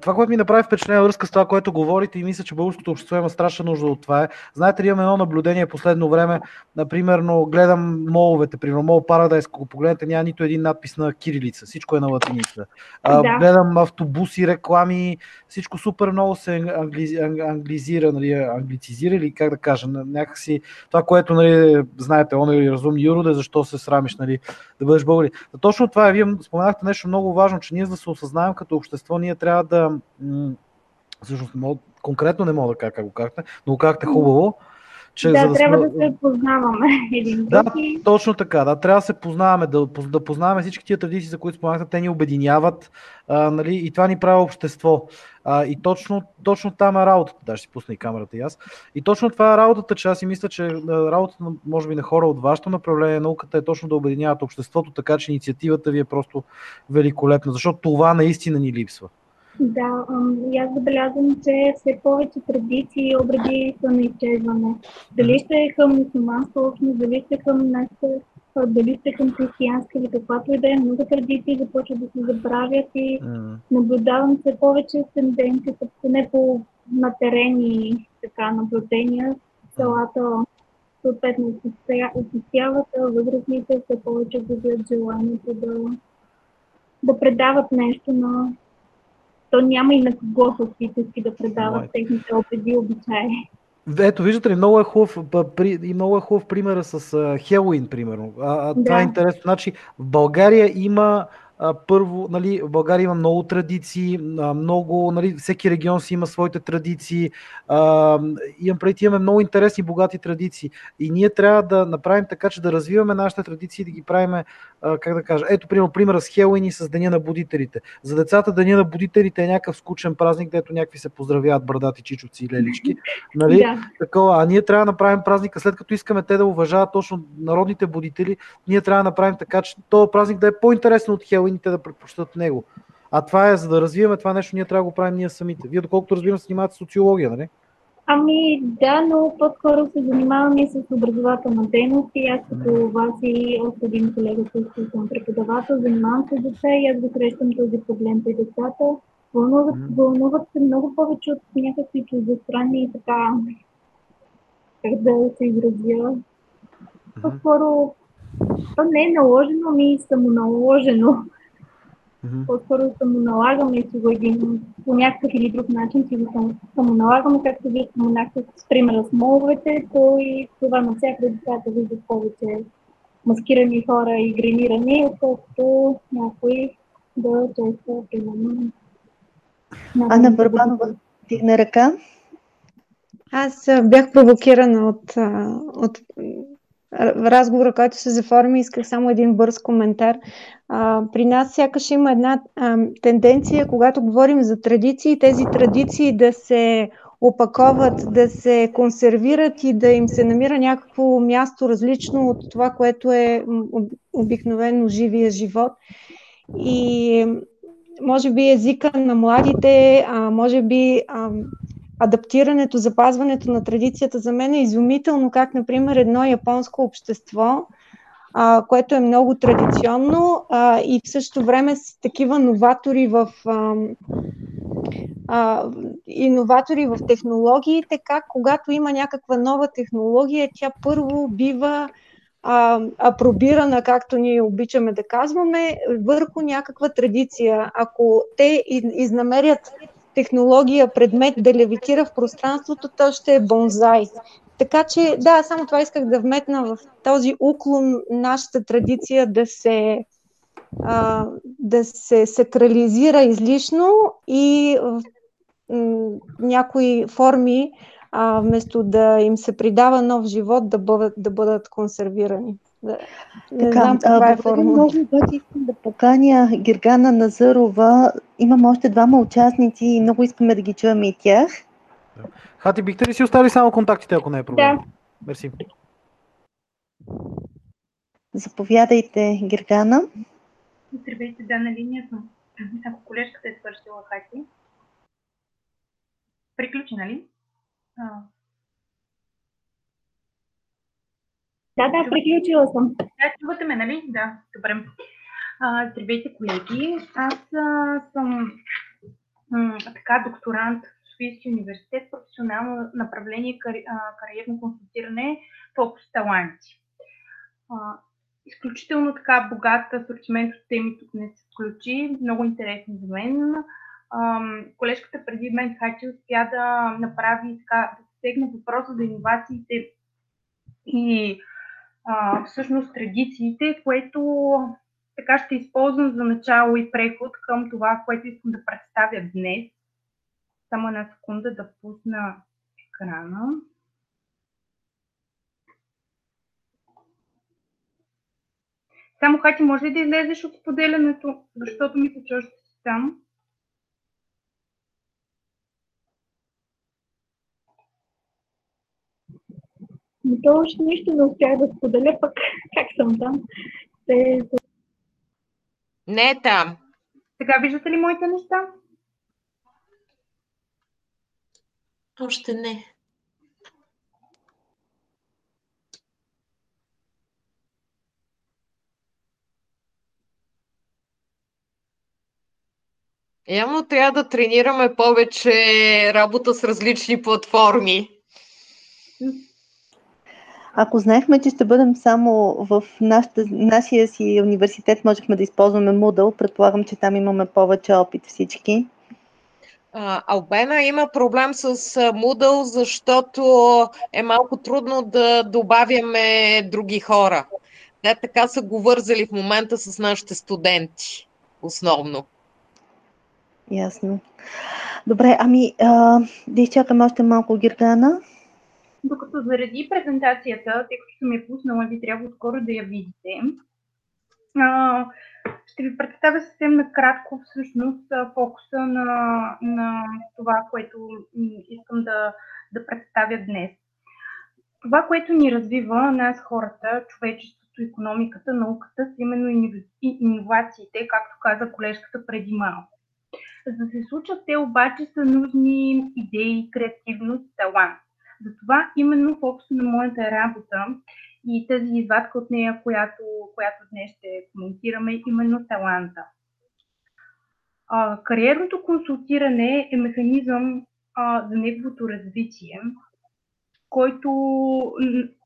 това, което ми направи впечатление връзка с това, което говорите и мисля, че българското общество има страшна нужда от това е. Знаете ли, имам едно наблюдение последно време, например, гледам моловете, примерно Мол Paradise, ако погледнете, няма нито един надпис на кирилица, всичко е на латиница. А, да. Гледам автобуси, реклами, всичко супер много се англизи, англизира, нали, англицизира или как да кажа, някакси това, което, нали, знаете, он е разумни юроде, защо се срамиш, нали, да бъдеш българин. Точно това е, вие споменахте нещо много важно, че ние за да се осъзнаем като общество, ние трябва да. Всъщност, конкретно не мога да кажа как го казахте, но го казахте хубаво. Че да, за да трябва сме... да се познаваме един Да, точно така. Да, трябва да се познаваме, да, да познаваме всички тия традиции, за които споменахте, те ни обединяват а, нали, и това ни прави общество. А, и точно, точно там е работата. Да, ще си пусна и камерата и аз. И точно това е работата, че аз си мисля, че работата, може би, на хора от вашето направление, науката е точно да обединяват обществото, така че инициативата ви е просто великолепна, защото това наистина ни липсва. Да, и аз забелязвам, че все повече традиции и обреди са на изчезване. Дали ще е към мусулманска общност, дали ще е към нашата, дали ще е към християнска или каквато и да е, много традиции започват да се забравят и наблюдавам все повече тенденцията, поне по матерени така, наблюдения, селата съответно отсъствяват, възрастните все повече губят желанието да, да предават нещо на то няма и на кого фактически да предават Май. техните опити и обичаи. Ето, виждате ли, много е хубав, и много е хубав примера с Хелуин, примерно. А, да. Това е интересно. Значи, в България има първо, нали, в България има много традиции, много, нали, всеки регион си има своите традиции. А, имам преди, имаме много интересни, богати традиции. И ние трябва да направим така, че да развиваме нашите традиции, да ги правим, как да кажа, ето, примерно, примера с Хелуин и с Деня на будителите. За децата Деня на будителите е някакъв скучен празник, където някакви се поздравяват брадати чичовци и лелички. Нали? Да. Такова. А ние трябва да направим празника, след като искаме те да уважават точно народните будители, ние трябва да направим така, че този празник да е по-интересен от Хелуин и те да предпочитат него. А това е, за да развиваме това нещо, ние трябва да го правим ние самите. Вие, доколкото разбирам, се занимавате с социология, нали? Ами да, но по-скоро се занимавам и с образователна дейност и аз като вас и още един колега, който съм преподавател, занимавам се с деца и аз го срещам този проблем при децата. Вълнуват, вълнуват се много повече от някакви чуждестранни и така, как да се изразя. По-скоро, то не е наложено, ми самоналожено. Mm-hmm. По-скоро самоналагаме си го един по някакъв или друг начин си го самоналагаме, както вие споменахте с примера с моловете, то и това навсякъде децата виждат повече маскирани хора и гренирани, отколкото някой да чества, примерно. Ана Барбанова дигна ръка. Аз бях провокирана от, от разговора, който се заформи, исках само един бърз коментар. А, при нас сякаш има една а, тенденция, когато говорим за традиции, тези традиции да се опаковат, да се консервират и да им се намира някакво място различно от това, което е обикновено живия живот. И може би езика на младите, а, може би а, адаптирането, запазването на традицията за мен е изумително, как, например, едно японско общество, а, което е много традиционно а, и в същото време с такива новатори в а, а, иноватори в технологиите, как когато има някаква нова технология, тя първо бива а, апробирана, както ние обичаме да казваме, върху някаква традиция. Ако те изнамерят технология, предмет да левитира в пространството, то ще е бонзай. Така че, да, само това исках да вметна в този уклон нашата традиция да се, а, да се сакрализира излишно и в някои форми, а, вместо да им се придава нов живот, да бъдат, да бъдат консервирани. Да, не така, знам каква е формула. Много обаче искам да поканя Гиргана Назарова. Имам още двама участници и много искаме да ги чуем и тях. Хати, бихте ли си оставили само контактите, ако не е проблем? Да. Мерси. Заповядайте, Гиргана. Здравейте, да, на линия съм. Ако колежката е свършила Хати. Приключи, нали? А, Да, да, приключила съм. Да, чувате ме, нали? Да, добре. А, здравейте, колеги. Аз а, съм м, така докторант в Софийския университет, професионално направление кари, а, кариерно консултиране фокус таланти. А, изключително така богат асортимент от теми тук не се включи, много интересни за мен. А, колежката преди мен Хачи успя да направи така, да стегне въпроса за иновациите и а, всъщност традициите, което така ще използвам за начало и преход към това, което искам да представя днес. Само една секунда да пусна екрана. Само Хати, може ли да излезеш от споделянето, защото ми се още си там? Но то още нищо не успях да споделя, пък как съм там. Те... Не е там. Сега виждате ли моите неща? Още не. Явно трябва да тренираме повече работа с различни платформи. Ако знаехме, че ще бъдем само в нашата, нашия си университет, можехме да използваме Moodle. Предполагам, че там имаме повече опит всички. Албена има проблем с Moodle, защото е малко трудно да добавяме други хора. Те така са го вързали в момента с нашите студенти, основно. Ясно. Добре, ами а, да изчакаме още малко Гиргана. Докато заради презентацията, тъй като съм я пуснала, ви трябва скоро да я видите, а, ще ви представя съвсем накратко всъщност фокуса на, на това, което искам да, да представя днес. Това, което ни развива нас хората, човечеството, економиката, науката, са именно иновациите, както каза колежката преди малко. За да се случат те обаче са нужни идеи, креативност, талант. Затова именно фокуса на моята работа и тази извадка от нея, която, която днес ще коментираме, е именно таланта. А, кариерното консултиране е механизъм а, за неговото развитие, който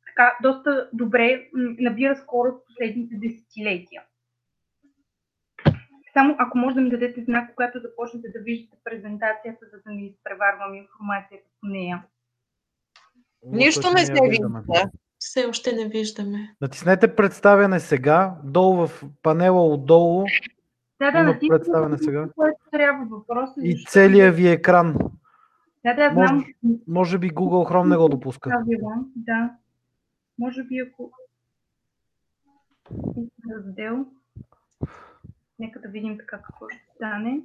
така, доста добре набира скорост в последните десетилетия. Само ако може да ми дадете знак, когато започнете да виждате презентацията, за да ми изпреварвам информацията по нея. Нищо не се вижда. Все още не виждаме. Натиснете представяне сега. Долу в панела отдолу да, да, има представяне сега. Което трябва въпроса. И целият ви екран. Да, да, може, знам. може би Google Chrome не го допуска. Да. Може би ако раздел. Нека да видим така какво ще стане.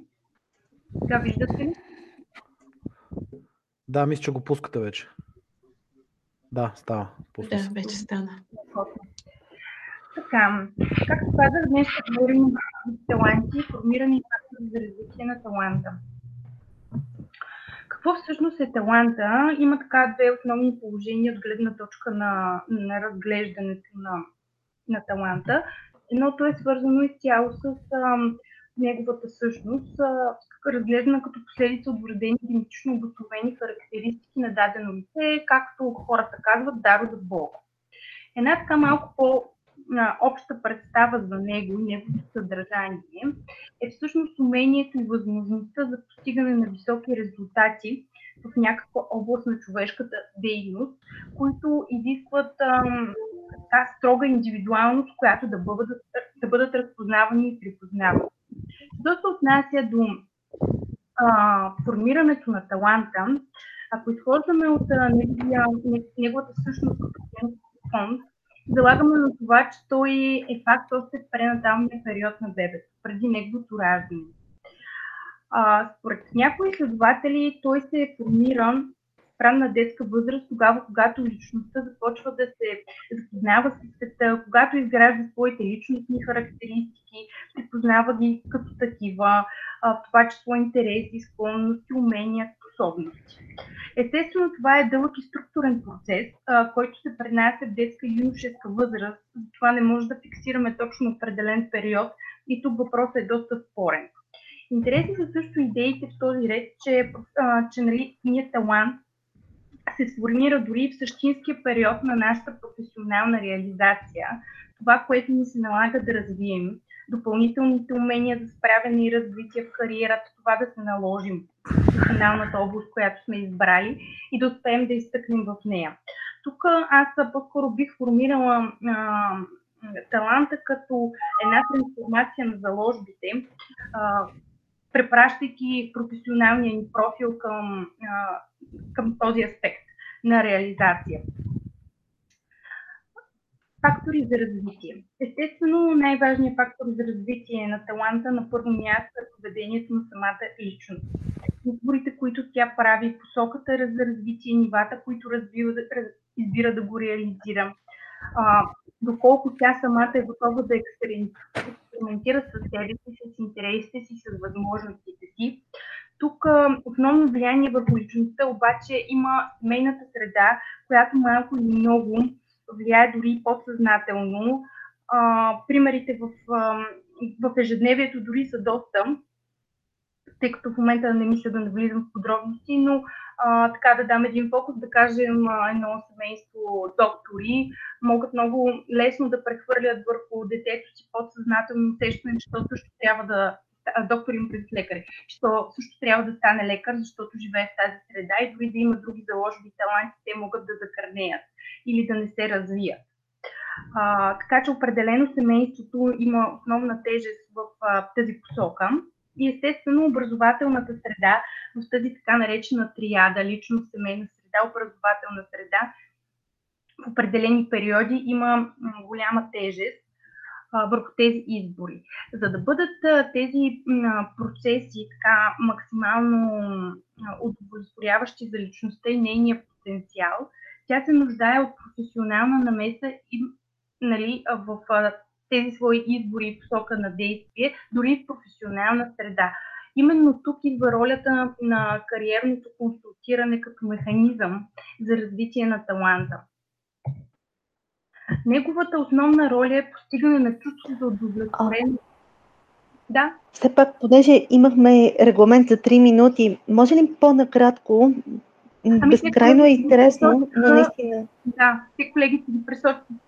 Сега виждате ли? Да, мисля, че го пускате вече. Да, става. Пусна да, вече стана. Така, както казах, днес ще говорим за таланти, формирани фактори за развитие на таланта. Какво всъщност е таланта? Има така две основни положения от гледна точка на, на разглеждането на, на таланта. Едното е свързано изцяло с а, неговата същност, разглеждана като последица от вродени генетично обусловени характеристики на дадено лице, както хората казват, дар от Бог. Една така малко по обща представа за него и неговото съдържание е всъщност умението и възможността за постигане на високи резултати в някаква област на човешката дейност, които изискват ам, така строга индивидуалност, която да бъдат, да бъдат разпознавани и припознавани. Що се отнася до а, формирането на таланта, ако изхождаме от а, неговата същност като фонд, залагаме на това, че той е факт още в пренаталния период на бебето, преди неговото раждане. Според някои изследователи той се формира в ранна детска възраст, тогава, когато личността започва да се запознава с света, когато изгражда своите личностни характеристики, припознава ги като такива, в това число интереси, склонности, умения, способности. Естествено, това е дълъг и структурен процес, който се пренася в детска и юношеска възраст. Това не може да фиксираме точно определен период и тук въпросът е доста спорен. Интересни са също идеите в този ред, че, а, че нали, ние талант се сформира дори в същинския период на нашата професионална реализация. Това, което ни се налага да развием, допълнителните умения за справяне и развитие в кариерата, това да се наложим в финалната област, която сме избрали и да успеем да изтъкнем в нея. Тук аз по-скоро бих формирала а, таланта като една трансформация на заложбите, а, препращайки професионалния ни профил към, а, към този аспект на реализация. Фактори за развитие. Естествено, най-важният фактор за развитие на таланта на първо място е поведението на самата личност. Изборите, които тя прави, посоката за развитие, нивата, които развива, избира да го реализира, а, доколко тя самата е готова да експериментира с себе си, с интересите си, с възможностите си. Тук основно влияние върху личността обаче има семейната среда, която малко или много влияе дори подсъзнателно. А, примерите в, в ежедневието дори са доста, тъй като в момента не мисля да навлизам в подробности, но а, така да дам един фокус, да кажем едно семейство доктори могат много лесно да прехвърлят върху детето си подсъзнателно усещане, че то също трябва да доктор им през лекари, то също трябва да стане лекар, защото живее в тази среда и дори да има други заложби таланти, те могат да закърнеят или да не се развият. А, така че определено семейството има основна тежест в а, тази посока. И естествено образователната среда в тази така наречена триада, личност, семейна среда, образователна среда, в определени периоди има голяма тежест върху тези избори. За да бъдат тези процеси така максимално удовлетворяващи за личността и нейния потенциал, тя се нуждае от професионална намеса и нали, в тези свои избори и посока на действие, дори в професионална среда. Именно тук идва ролята на кариерното консултиране като механизъм за развитие на таланта. Неговата основна роля е постигане на чувство за удовлетвореност. Да. Все пак, понеже имахме регламент за 3 минути, може ли по-накратко Ами, Безкрайно е интересно, но наистина. Да, те колеги си ги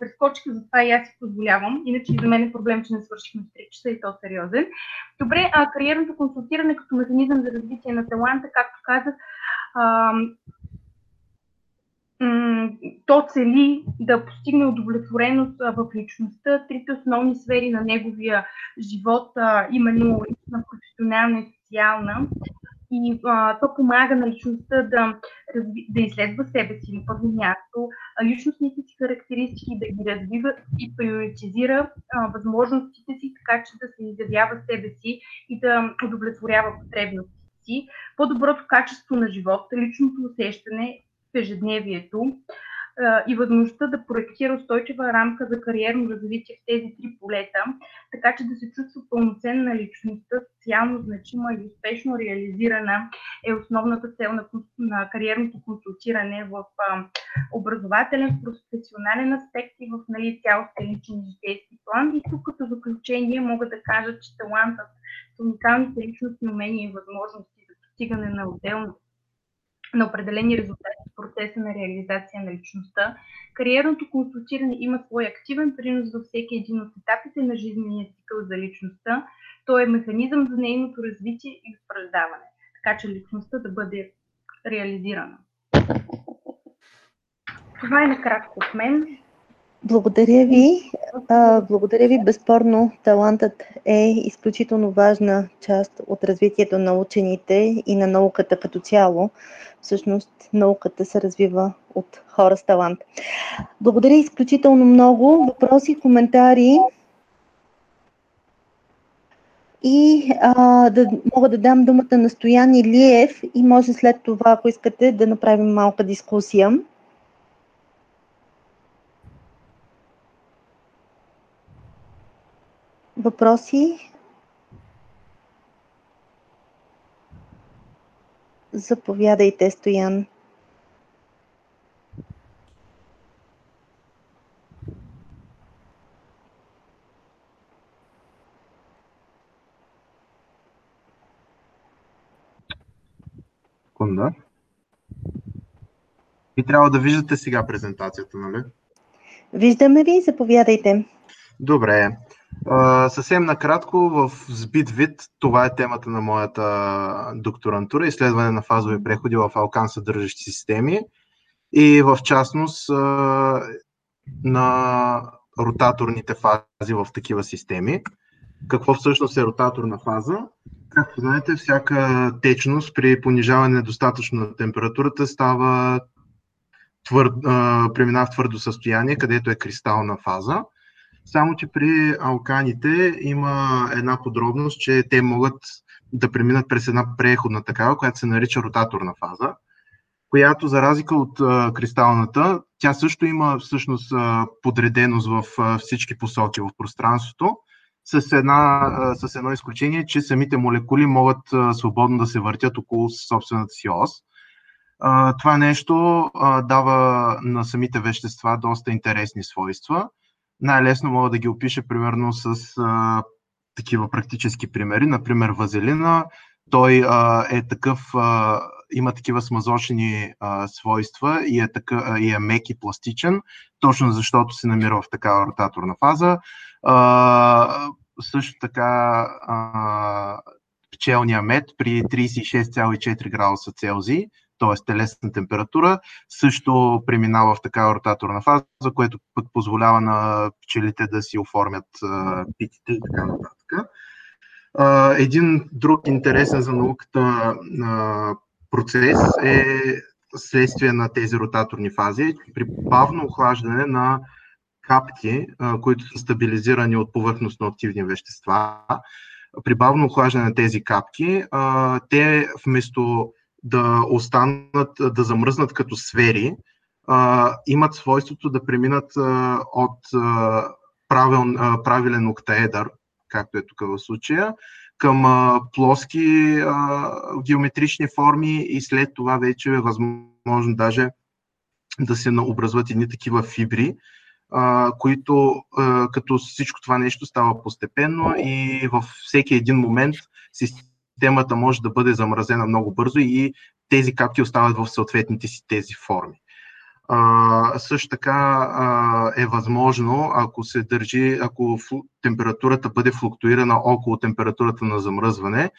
прескочиха, затова и аз си позволявам. Иначе за мен е проблем, че не свършихме в 3 часа и то сериозен. Добре, а кариерното консултиране като механизъм за развитие на таланта, както казах, то цели да постигне удовлетвореност в личността, трите основни сфери на неговия живот, именно на професионална и социална, и а, то помага на личността да, да изследва себе си на първо място, личностните си характеристики, да ги развива и приоритизира а, възможностите си, така че да се изявява себе си и да удовлетворява потребностите си. По-доброто качество на живот, личното усещане в ежедневието, и възможността да проектира устойчива рамка за кариерно развитие в тези три полета, така че да се чувства пълноценна личността, социално значима и успешно реализирана е основната цел на, на кариерното консултиране в а, образователен, професионален аспект и в нали, цялостен личен житейски план. И тук като заключение мога да кажа, че талантът с уникалните личностни умения и възможности за постигане на отделно на определени резултати в процеса на реализация на личността. Кариерното консултиране има свой активен принос във всеки един от етапите на жизнения цикъл за личността. То е механизъм за нейното развитие и утвърждаване, така че личността да бъде реализирана. Това е накратко от мен. Благодаря ви. благодаря ви. Безспорно, талантът е изключително важна част от развитието на учените и на науката като цяло. Всъщност, науката се развива от хора с талант. Благодаря изключително много. Въпроси, коментари? И а, да мога да дам думата на Стоян Илиев и може след това, ако искате, да направим малка дискусия. Въпроси? Заповядайте, Стоян. Секунда. И трябва да виждате сега презентацията, нали? Виждаме ви, заповядайте. Добре. Съвсем накратко, в сбит вид, това е темата на моята докторантура, изследване на фазови преходи в алкан съдържащи системи и в частност на ротаторните фази в такива системи. Какво всъщност е ротаторна фаза? Както знаете, всяка течност при понижаване достатъчно на температурата става твърд, преминава в твърдо състояние, където е кристална фаза само, че при алканите има една подробност, че те могат да преминат през една преходна такава, която се нарича ротаторна фаза, която за разлика от а, кристалната, тя също има всъщност а, подреденост в а, всички посоки в пространството, с, една, а, с едно изключение, че самите молекули могат а, свободно да се въртят около собствената си ос. А, това нещо а, дава на самите вещества доста интересни свойства най-лесно мога да ги опиша примерно с а, такива практически примери. Например, вазелина. Той а, е такъв, а, има такива смазочни а, свойства и е, така, и е мек и пластичен, точно защото се намира в такава ротаторна фаза. А, също така а, пчелния мед при 36,4 градуса Целзий т.е. телесна температура, също преминава в такава ротаторна фаза, което пък позволява на пчелите да си оформят питите и така нататък. Един друг интересен за науката процес е следствие на тези ротаторни фази. При бавно охлаждане на капки, които са стабилизирани от повърхностно активни вещества, при бавно охлаждане на тези капки, те вместо да останат, да замръзнат като сфери, а, имат свойството да преминат а, от а, правил, а, правилен октаедър, както е тук в случая, към а, плоски а, геометрични форми и след това вече е възможно даже да се образуват едни такива фибри, а, които а, като всичко това нещо става постепенно и във всеки един момент системата може да бъде замразена много бързо и тези капки остават в съответните си тези форми. А, също така а, е възможно, ако се държи, ако температурата бъде флуктуирана около температурата на замръзване,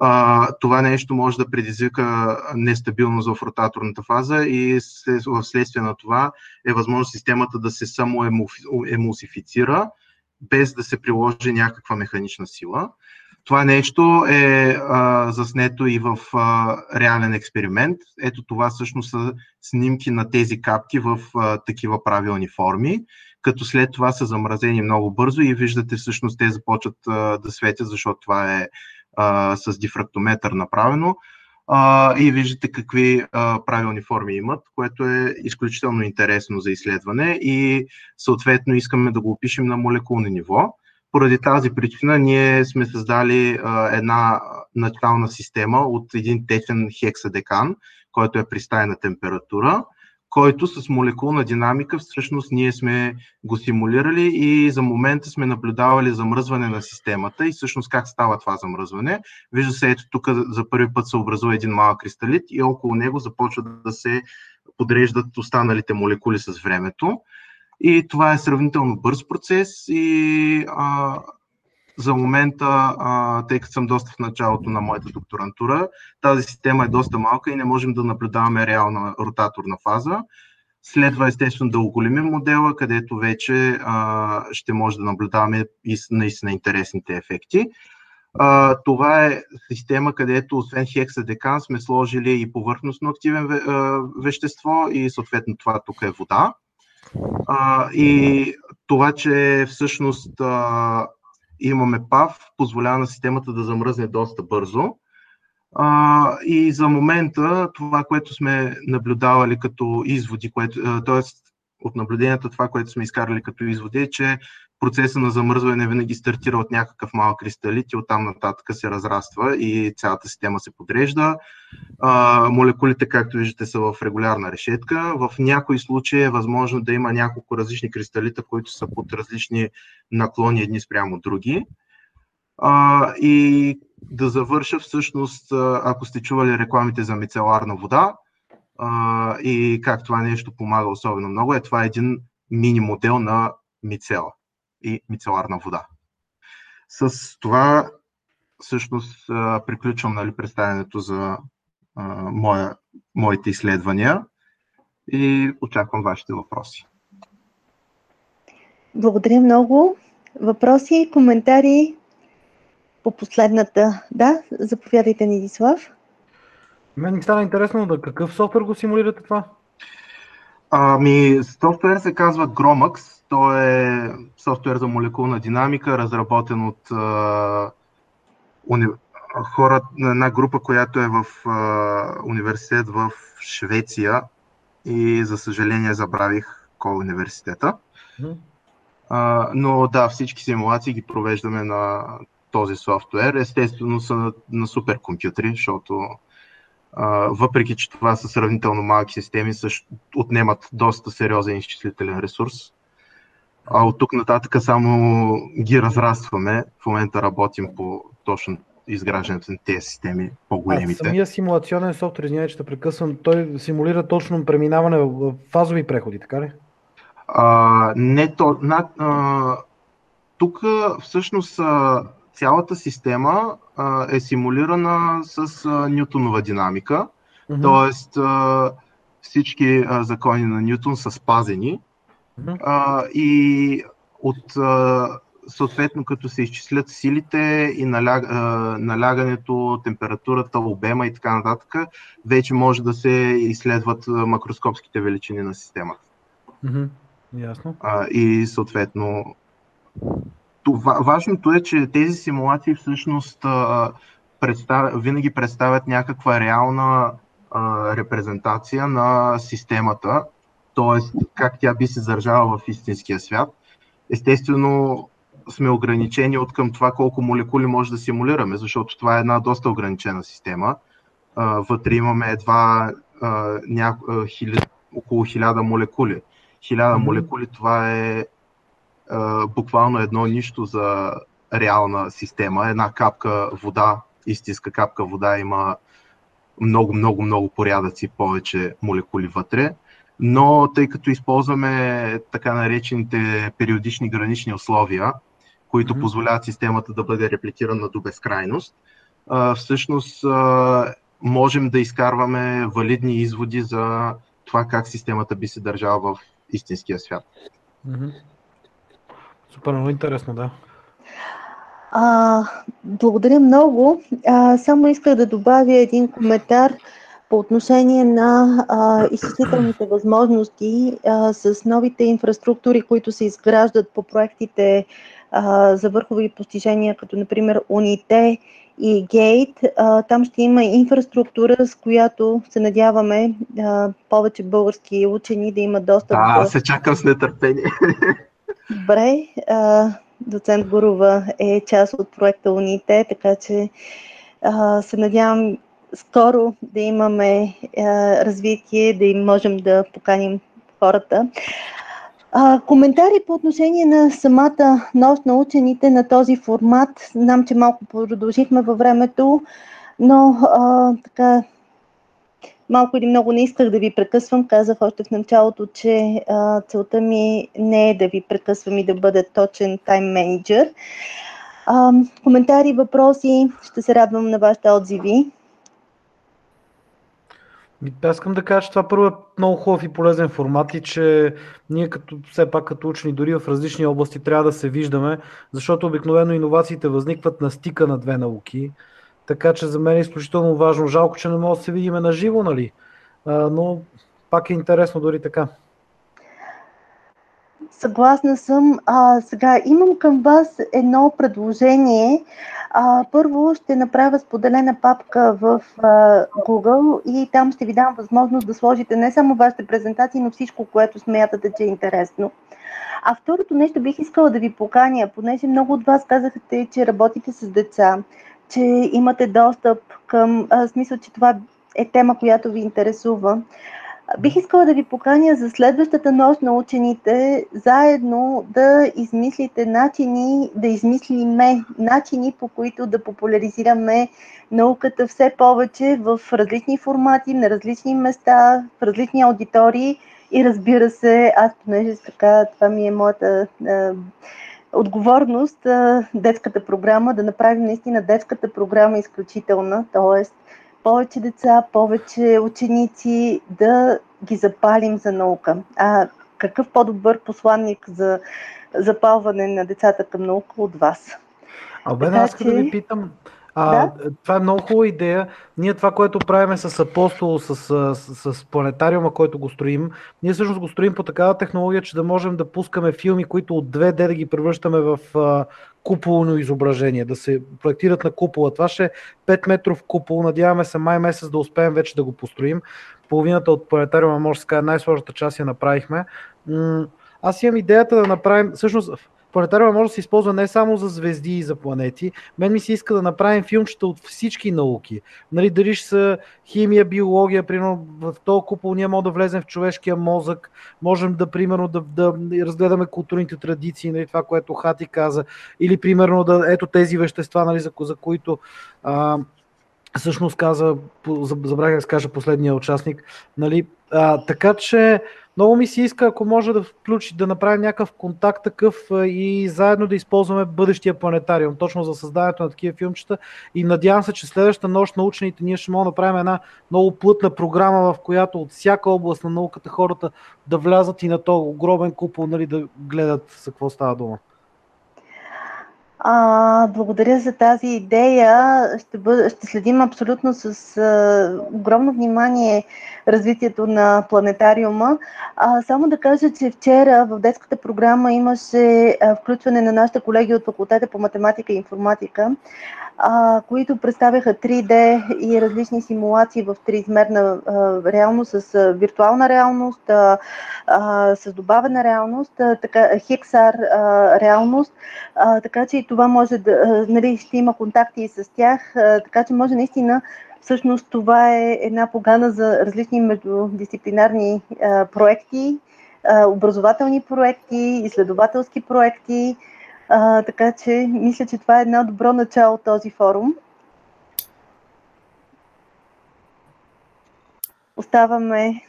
а, това нещо може да предизвика нестабилност в ротаторната фаза и в следствие на това е възможно системата да се самоемулсифицира, без да се приложи някаква механична сила. Това нещо е а, заснето и в а, реален експеримент. Ето това всъщност са снимки на тези капки в а, такива правилни форми, като след това са замразени много бързо и виждате всъщност те започват а, да светят, защото това е а, с дифрактометър направено. А, и виждате какви а, правилни форми имат, което е изключително интересно за изследване и съответно искаме да го опишем на молекулно ниво. Поради тази причина ние сме създали а, една начална система от един течен хексадекан, който е при стайна температура, който с молекулна динамика всъщност ние сме го симулирали и за момента сме наблюдавали замръзване на системата и всъщност как става това замръзване. Вижда се, ето тук за първи път се образува един малък кристалит и около него започват да се подреждат останалите молекули с времето. И това е сравнително бърз процес и а, за момента, а, тъй като съм доста в началото на моята докторантура, тази система е доста малка и не можем да наблюдаваме реална ротаторна фаза. Следва естествено да оголимим модела, където вече а, ще може да наблюдаваме и наистина интересните ефекти. А, това е система, където освен хексадекан сме сложили и повърхностно активен ве, а, вещество и съответно това тук е вода. А, и това, че всъщност а, имаме ПАВ, позволява на системата да замръзне доста бързо. А, и за момента това, което сме наблюдавали като изводи, т.е. от наблюденията това, което сме изкарали като изводи е, че процеса на замръзване винаги стартира от някакъв малък кристалит и оттам нататък се разраства и цялата система се подрежда. А, молекулите, както виждате, са в регулярна решетка. В някои случаи е възможно да има няколко различни кристалита, които са под различни наклони едни спрямо други. А, и да завърша всъщност, ако сте чували рекламите за мицеларна вода а, и как това нещо помага особено много, е това е един мини модел на мицела и мицеларна вода. С това всъщност приключвам нали, представянето за а, моя, моите изследвания и очаквам вашите въпроси. Благодаря много. Въпроси, коментари по последната? Да, заповядайте, Нидислав. Мен ми стана интересно да какъв софтуер го симулирате това? Ами, софтуер се казва Gromax. Той е софтуер за молекулна динамика, разработен от а, уни... хора, една група, която е в а, университет в Швеция и за съжаление забравих кой е университета. А, но да, всички симулации ги провеждаме на този софтуер. Естествено са на, на суперкомпютри, защото а, въпреки, че това са сравнително малки системи, също отнемат доста сериозен изчислителен ресурс. А от тук нататък само ги разрастваме. В момента работим по точно изграждането на тези системи, по-големите. А самия симулационен софтуер, извинявай, че те прекъсвам, той симулира точно преминаване в фазови преходи, така ли? А, не то. На, а, тук всъщност цялата система а, е симулирана с а, Ньютонова динамика, mm-hmm. т.е. всички а, закони на Ньютон са спазени а, и от а, съответно като се изчислят силите и наляг, а, налягането, температурата, обема и така нататък, вече може да се изследват макроскопските величини на системата. Mm-hmm. Ясно. А, и съответно това, важното е, че тези симулации всъщност а, представя, винаги представят някаква реална а, репрезентация на системата, т.е. как тя би се държала в истинския свят. Естествено, сме ограничени от към това колко молекули може да симулираме, защото това е една доста ограничена система. Вътре имаме едва ня... хили... около 1000 молекули. 1000 mm-hmm. молекули това е буквално едно нищо за реална система. Една капка вода, истинска капка вода има много, много, много порядъци повече молекули вътре. Но тъй като използваме така наречените периодични гранични условия, които mm-hmm. позволяват системата да бъде репликирана до безкрайност, всъщност можем да изкарваме валидни изводи за това как системата би се държала в истинския свят. Mm-hmm. Супер, много интересно, да. А, благодаря много. А, само исках да добавя един коментар по отношение на а, изчислителните възможности а, с новите инфраструктури, които се изграждат по проектите а, за върхови постижения, като например Уните и Гейт. А, там ще има инфраструктура, с която се надяваме а, повече български учени да имат достъп а, до... се чакам с нетърпение. Добре. А, доцент Гурова е част от проекта Уните, така че а, се надявам скоро да имаме а, развитие, да им можем да поканим хората. А, коментари по отношение на самата нощ на учените на този формат. Знам, че малко продължихме във времето, но а, така малко или много не исках да ви прекъсвам. Казах още в началото, че а, целта ми не е да ви прекъсвам и да бъда точен тайм менеджер. Коментари, въпроси, ще се радвам на вашите отзиви. Аз искам да кажа, че това първо е много хубав и полезен формат и че ние като, все пак като учени дори в различни области трябва да се виждаме, защото обикновено иновациите възникват на стика на две науки. Така че за мен е изключително важно. Жалко, че не може да се видим на живо, нали? А, но пак е интересно дори така. Съгласна съм. А, сега имам към вас едно предложение. А, първо ще направя споделена папка в а, Google и там ще ви дам възможност да сложите не само вашите презентации, но всичко, което смятате, че е интересно. А второто нещо бих искала да ви поканя, понеже много от вас казахте, че работите с деца, че имате достъп към, а, смисъл, че това е тема, която ви интересува. Бих искала да ви поканя за следващата нощ на учените заедно да измислите начини, да измислиме начини, по които да популяризираме науката все повече в различни формати, на различни места, в различни аудитории. И разбира се, аз понеже така, това ми е моята е, отговорност, е, детската програма, да направим наистина детската програма изключителна, т.е повече деца, повече ученици, да ги запалим за наука. А какъв по-добър посланник за запалване на децата към наука от вас? А, бе, аз че... да ви питам, а, да? Това е много хубава идея. Ние това, което правиме с Апостол, с, с, с планетариума, който го строим, ние всъщност го строим по такава технология, че да можем да пускаме филми, които от 2D да ги превръщаме в а, куполно изображение, да се проектират на купола. Това ще е 5 метров купол. Надяваме се май месец да успеем вече да го построим. Половината от планетариума, може да се каже, най-сложната част я направихме. Аз имам идеята да направим, всъщност планетариума може да се използва не само за звезди и за планети. Мен ми се иска да направим филмчета от всички науки. Нали, дали ще са химия, биология, примерно в този купол ние можем да влезем в човешкия мозък, можем да, примерно, да, да разгледаме културните традиции, нали, това, което Хати каза, или примерно да ето тези вещества, нали, за, за които а, всъщност каза, забравях да кажа последния участник, нали, а, така че много ми се иска, ако може да включи, да направим някакъв контакт такъв и заедно да използваме бъдещия планетариум, точно за създаването на такива филмчета. И надявам се, че следващата нощ на учените ние ще можем да направим една много плътна програма, в която от всяка област на науката хората да влязат и на този огромен купол, нали, да гледат за какво става дума. А, благодаря за тази идея. Ще, бъд, ще следим абсолютно с а, огромно внимание развитието на планетариума. А, само да кажа, че вчера в детската програма имаше а, включване на нашите колеги от факултета по математика и информатика, а, които представяха 3D и различни симулации в триизмерна реалност с а, виртуална реалност, а, а, с добавена реалност, а, така, Hexar а, реалност, а, така че и това може да, нали, ще има контакти и с тях, така че може наистина Всъщност това е една погана за различни междудисциплинарни проекти, образователни проекти, изследователски проекти, така че мисля, че това е едно добро начало този форум. Оставаме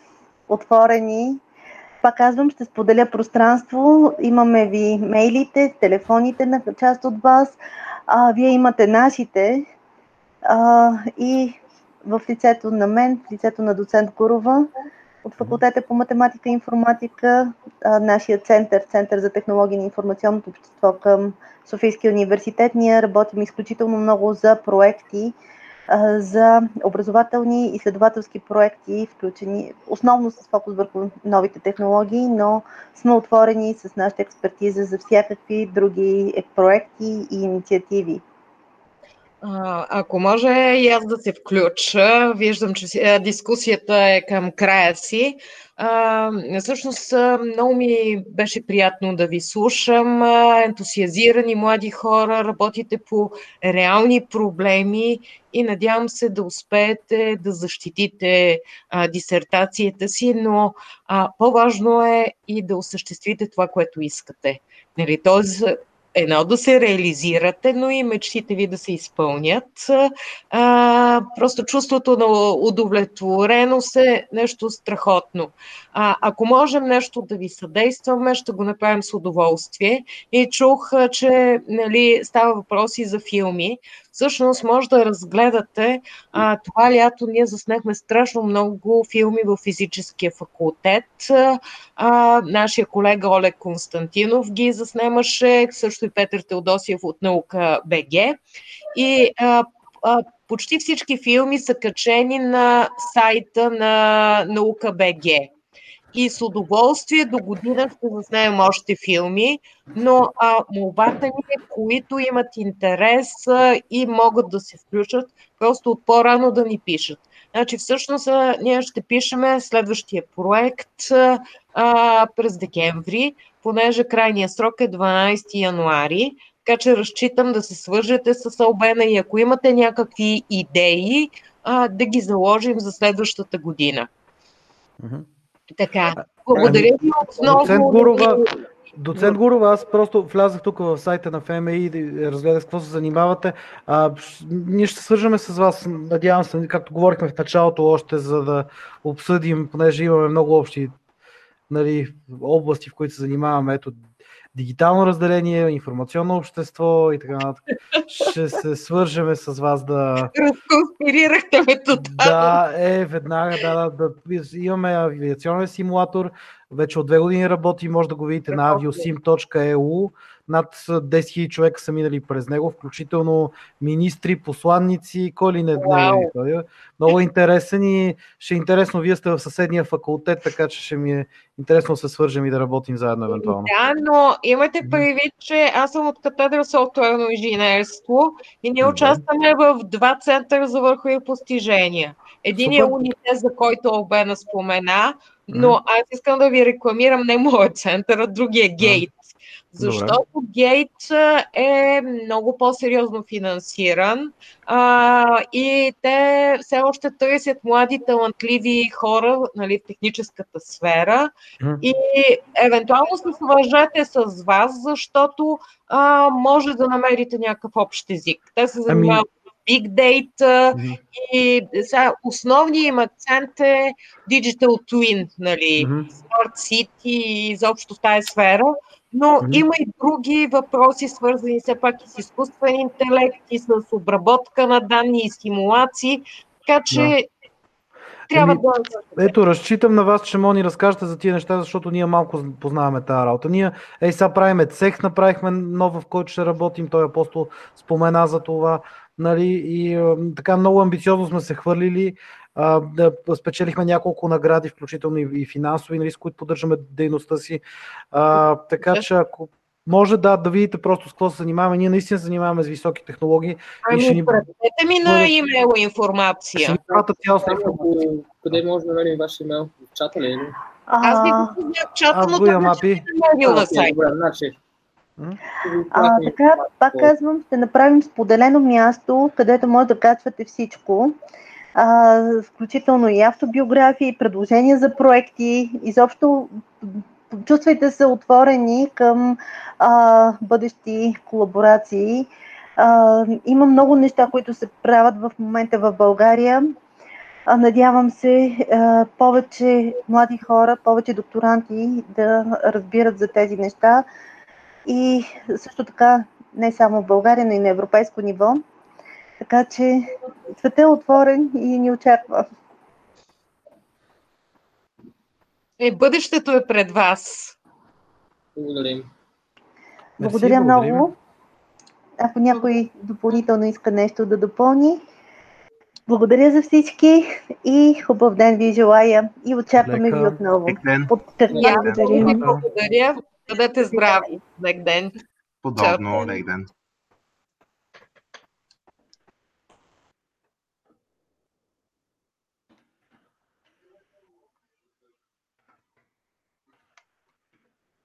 отворени. Пак казвам, ще споделя пространство. Имаме ви мейлите, телефоните на част от вас. А, вие имате нашите. А, и в лицето на мен, в лицето на доцент Гурова от факултета по математика и информатика, а, нашия център, Център за технологии на информационното общество към Софийския университет. Ние работим изключително много за проекти, за образователни изследователски проекти, включени основно с фокус върху новите технологии, но сме отворени с нашата експертиза за всякакви други е, проекти и инициативи. Ако може и аз да се включа, виждам, че дискусията е към края си. Всъщност много ми беше приятно да ви слушам. Ентусиазирани млади хора, работите по реални проблеми и надявам се да успеете да защитите дисертацията си, но по-важно е и да осъществите това, което искате. Нали, Тоест, едно да се реализирате, но и мечтите ви да се изпълнят. А, просто чувството на удовлетвореност е нещо страхотно. А, ако можем нещо да ви съдействаме, ще го направим с удоволствие. И чух, че нали, става въпроси за филми. Всъщност може да разгледате. А, това лято ние заснехме страшно много филми в физическия факултет. А, нашия колега Олег Константинов ги заснемаше, също и Петър Теодосиев от Наука БГ. И а, а, почти всички филми са качени на сайта на Наука БГ и с удоволствие до година ще заснемем още филми, но а, молбата ни е, които имат интерес а, и могат да се включат, просто от по-рано да ни пишат. Значи всъщност а, ние ще пишеме следващия проект а, през декември, понеже крайният срок е 12 януари, така че разчитам да се свържете с Албена и ако имате някакви идеи, а, да ги заложим за следващата година. Mm-hmm. Така, благодаря ви отново. Доцент Гурова, Доцент Гурова, аз просто влязах тук в сайта на ФМИ и разгледах с какво се занимавате. А, ние ще свържаме с вас, надявам се, както говорихме в началото още, за да обсъдим, понеже имаме много общи нали, области, в които се занимаваме. Ето, дигитално разделение, информационно общество и така нататък. Ще се свържеме с вас да... Разконспирирахте ме тотално. Да, е, веднага, да, да, да, имаме авиационен симулатор, вече от две години работи, може да го видите на aviosim.eu. Над 10 000 човека са минали през него, включително министри, посланници, кой ли не. Wow. Много интересен и ще е интересно. Вие сте в съседния факултет, така че ще ми е интересно да се свържем и да работим заедно евентуално. Да, но имайте предвид, че аз съм от катедра софтуерно инженерство и ние участваме в два центъра за върхови постижения. Един е унитет, за който Обена спомена, но аз искам да ви рекламирам не моят център, а другия гейт. Защото Гейт е много по-сериозно финансиран а, и те все още търсят млади, талантливи хора нали, в техническата сфера mm. и евентуално се свържете с вас, защото а, може да намерите някакъв общ език. Те се ами, занимават Big Data mm-hmm. и сега, основният им акцент е Digital Twin, нали, mm-hmm. Smart City и изобщо в тази сфера, но има и други въпроси, свързани все пак и с изкуствен интелект, и с обработка на данни и симулации, така че трябва Еми, да... Ето, разчитам на вас, че може ни разкажете за тия неща, защото ние малко познаваме тази работа. Ние, ей, сега правиме цех, направихме нов, в който ще работим, той апостол спомена за това, нали, и така много амбициозно сме се хвърлили, да спечелихме няколко награди, включително и, и финансови, нали, с които поддържаме дейността си. А, така че ако може да, да видите просто с какво се занимаваме. Ние наистина се занимаваме с високи технологии. Ами, и ще ни... предадете ми на имейл информация. Ще ни пратят цялостна информация. Къде може да намерим ваш имейл? В чата ли? е? Аз ви го в чата, но това апи. ще намерил на сайта. Значи. А, така, пак казвам, ще направим споделено място, където може да качвате всичко, а, включително и автобиографии, предложения за проекти, изобщо чувствайте се отворени към а, бъдещи колаборации. А, има много неща, които се правят в момента в България. А, надявам се а, повече млади хора, повече докторанти да разбират за тези неща. И също така не само в България, но и на европейско ниво. Така че светът е отворен и ни очаква. Е, бъдещето е пред вас. Благодарим. Благодаря благодарим. много. Ако някой допълнително иска нещо да допълни, благодаря за всички и хубав ден ви желая и очакваме ви Лека. отново. Лек ден. Подчертавам. И аз много ви Благодаря. благодаря. Бъдете здрави. Лек ден. Подобно, лек ден.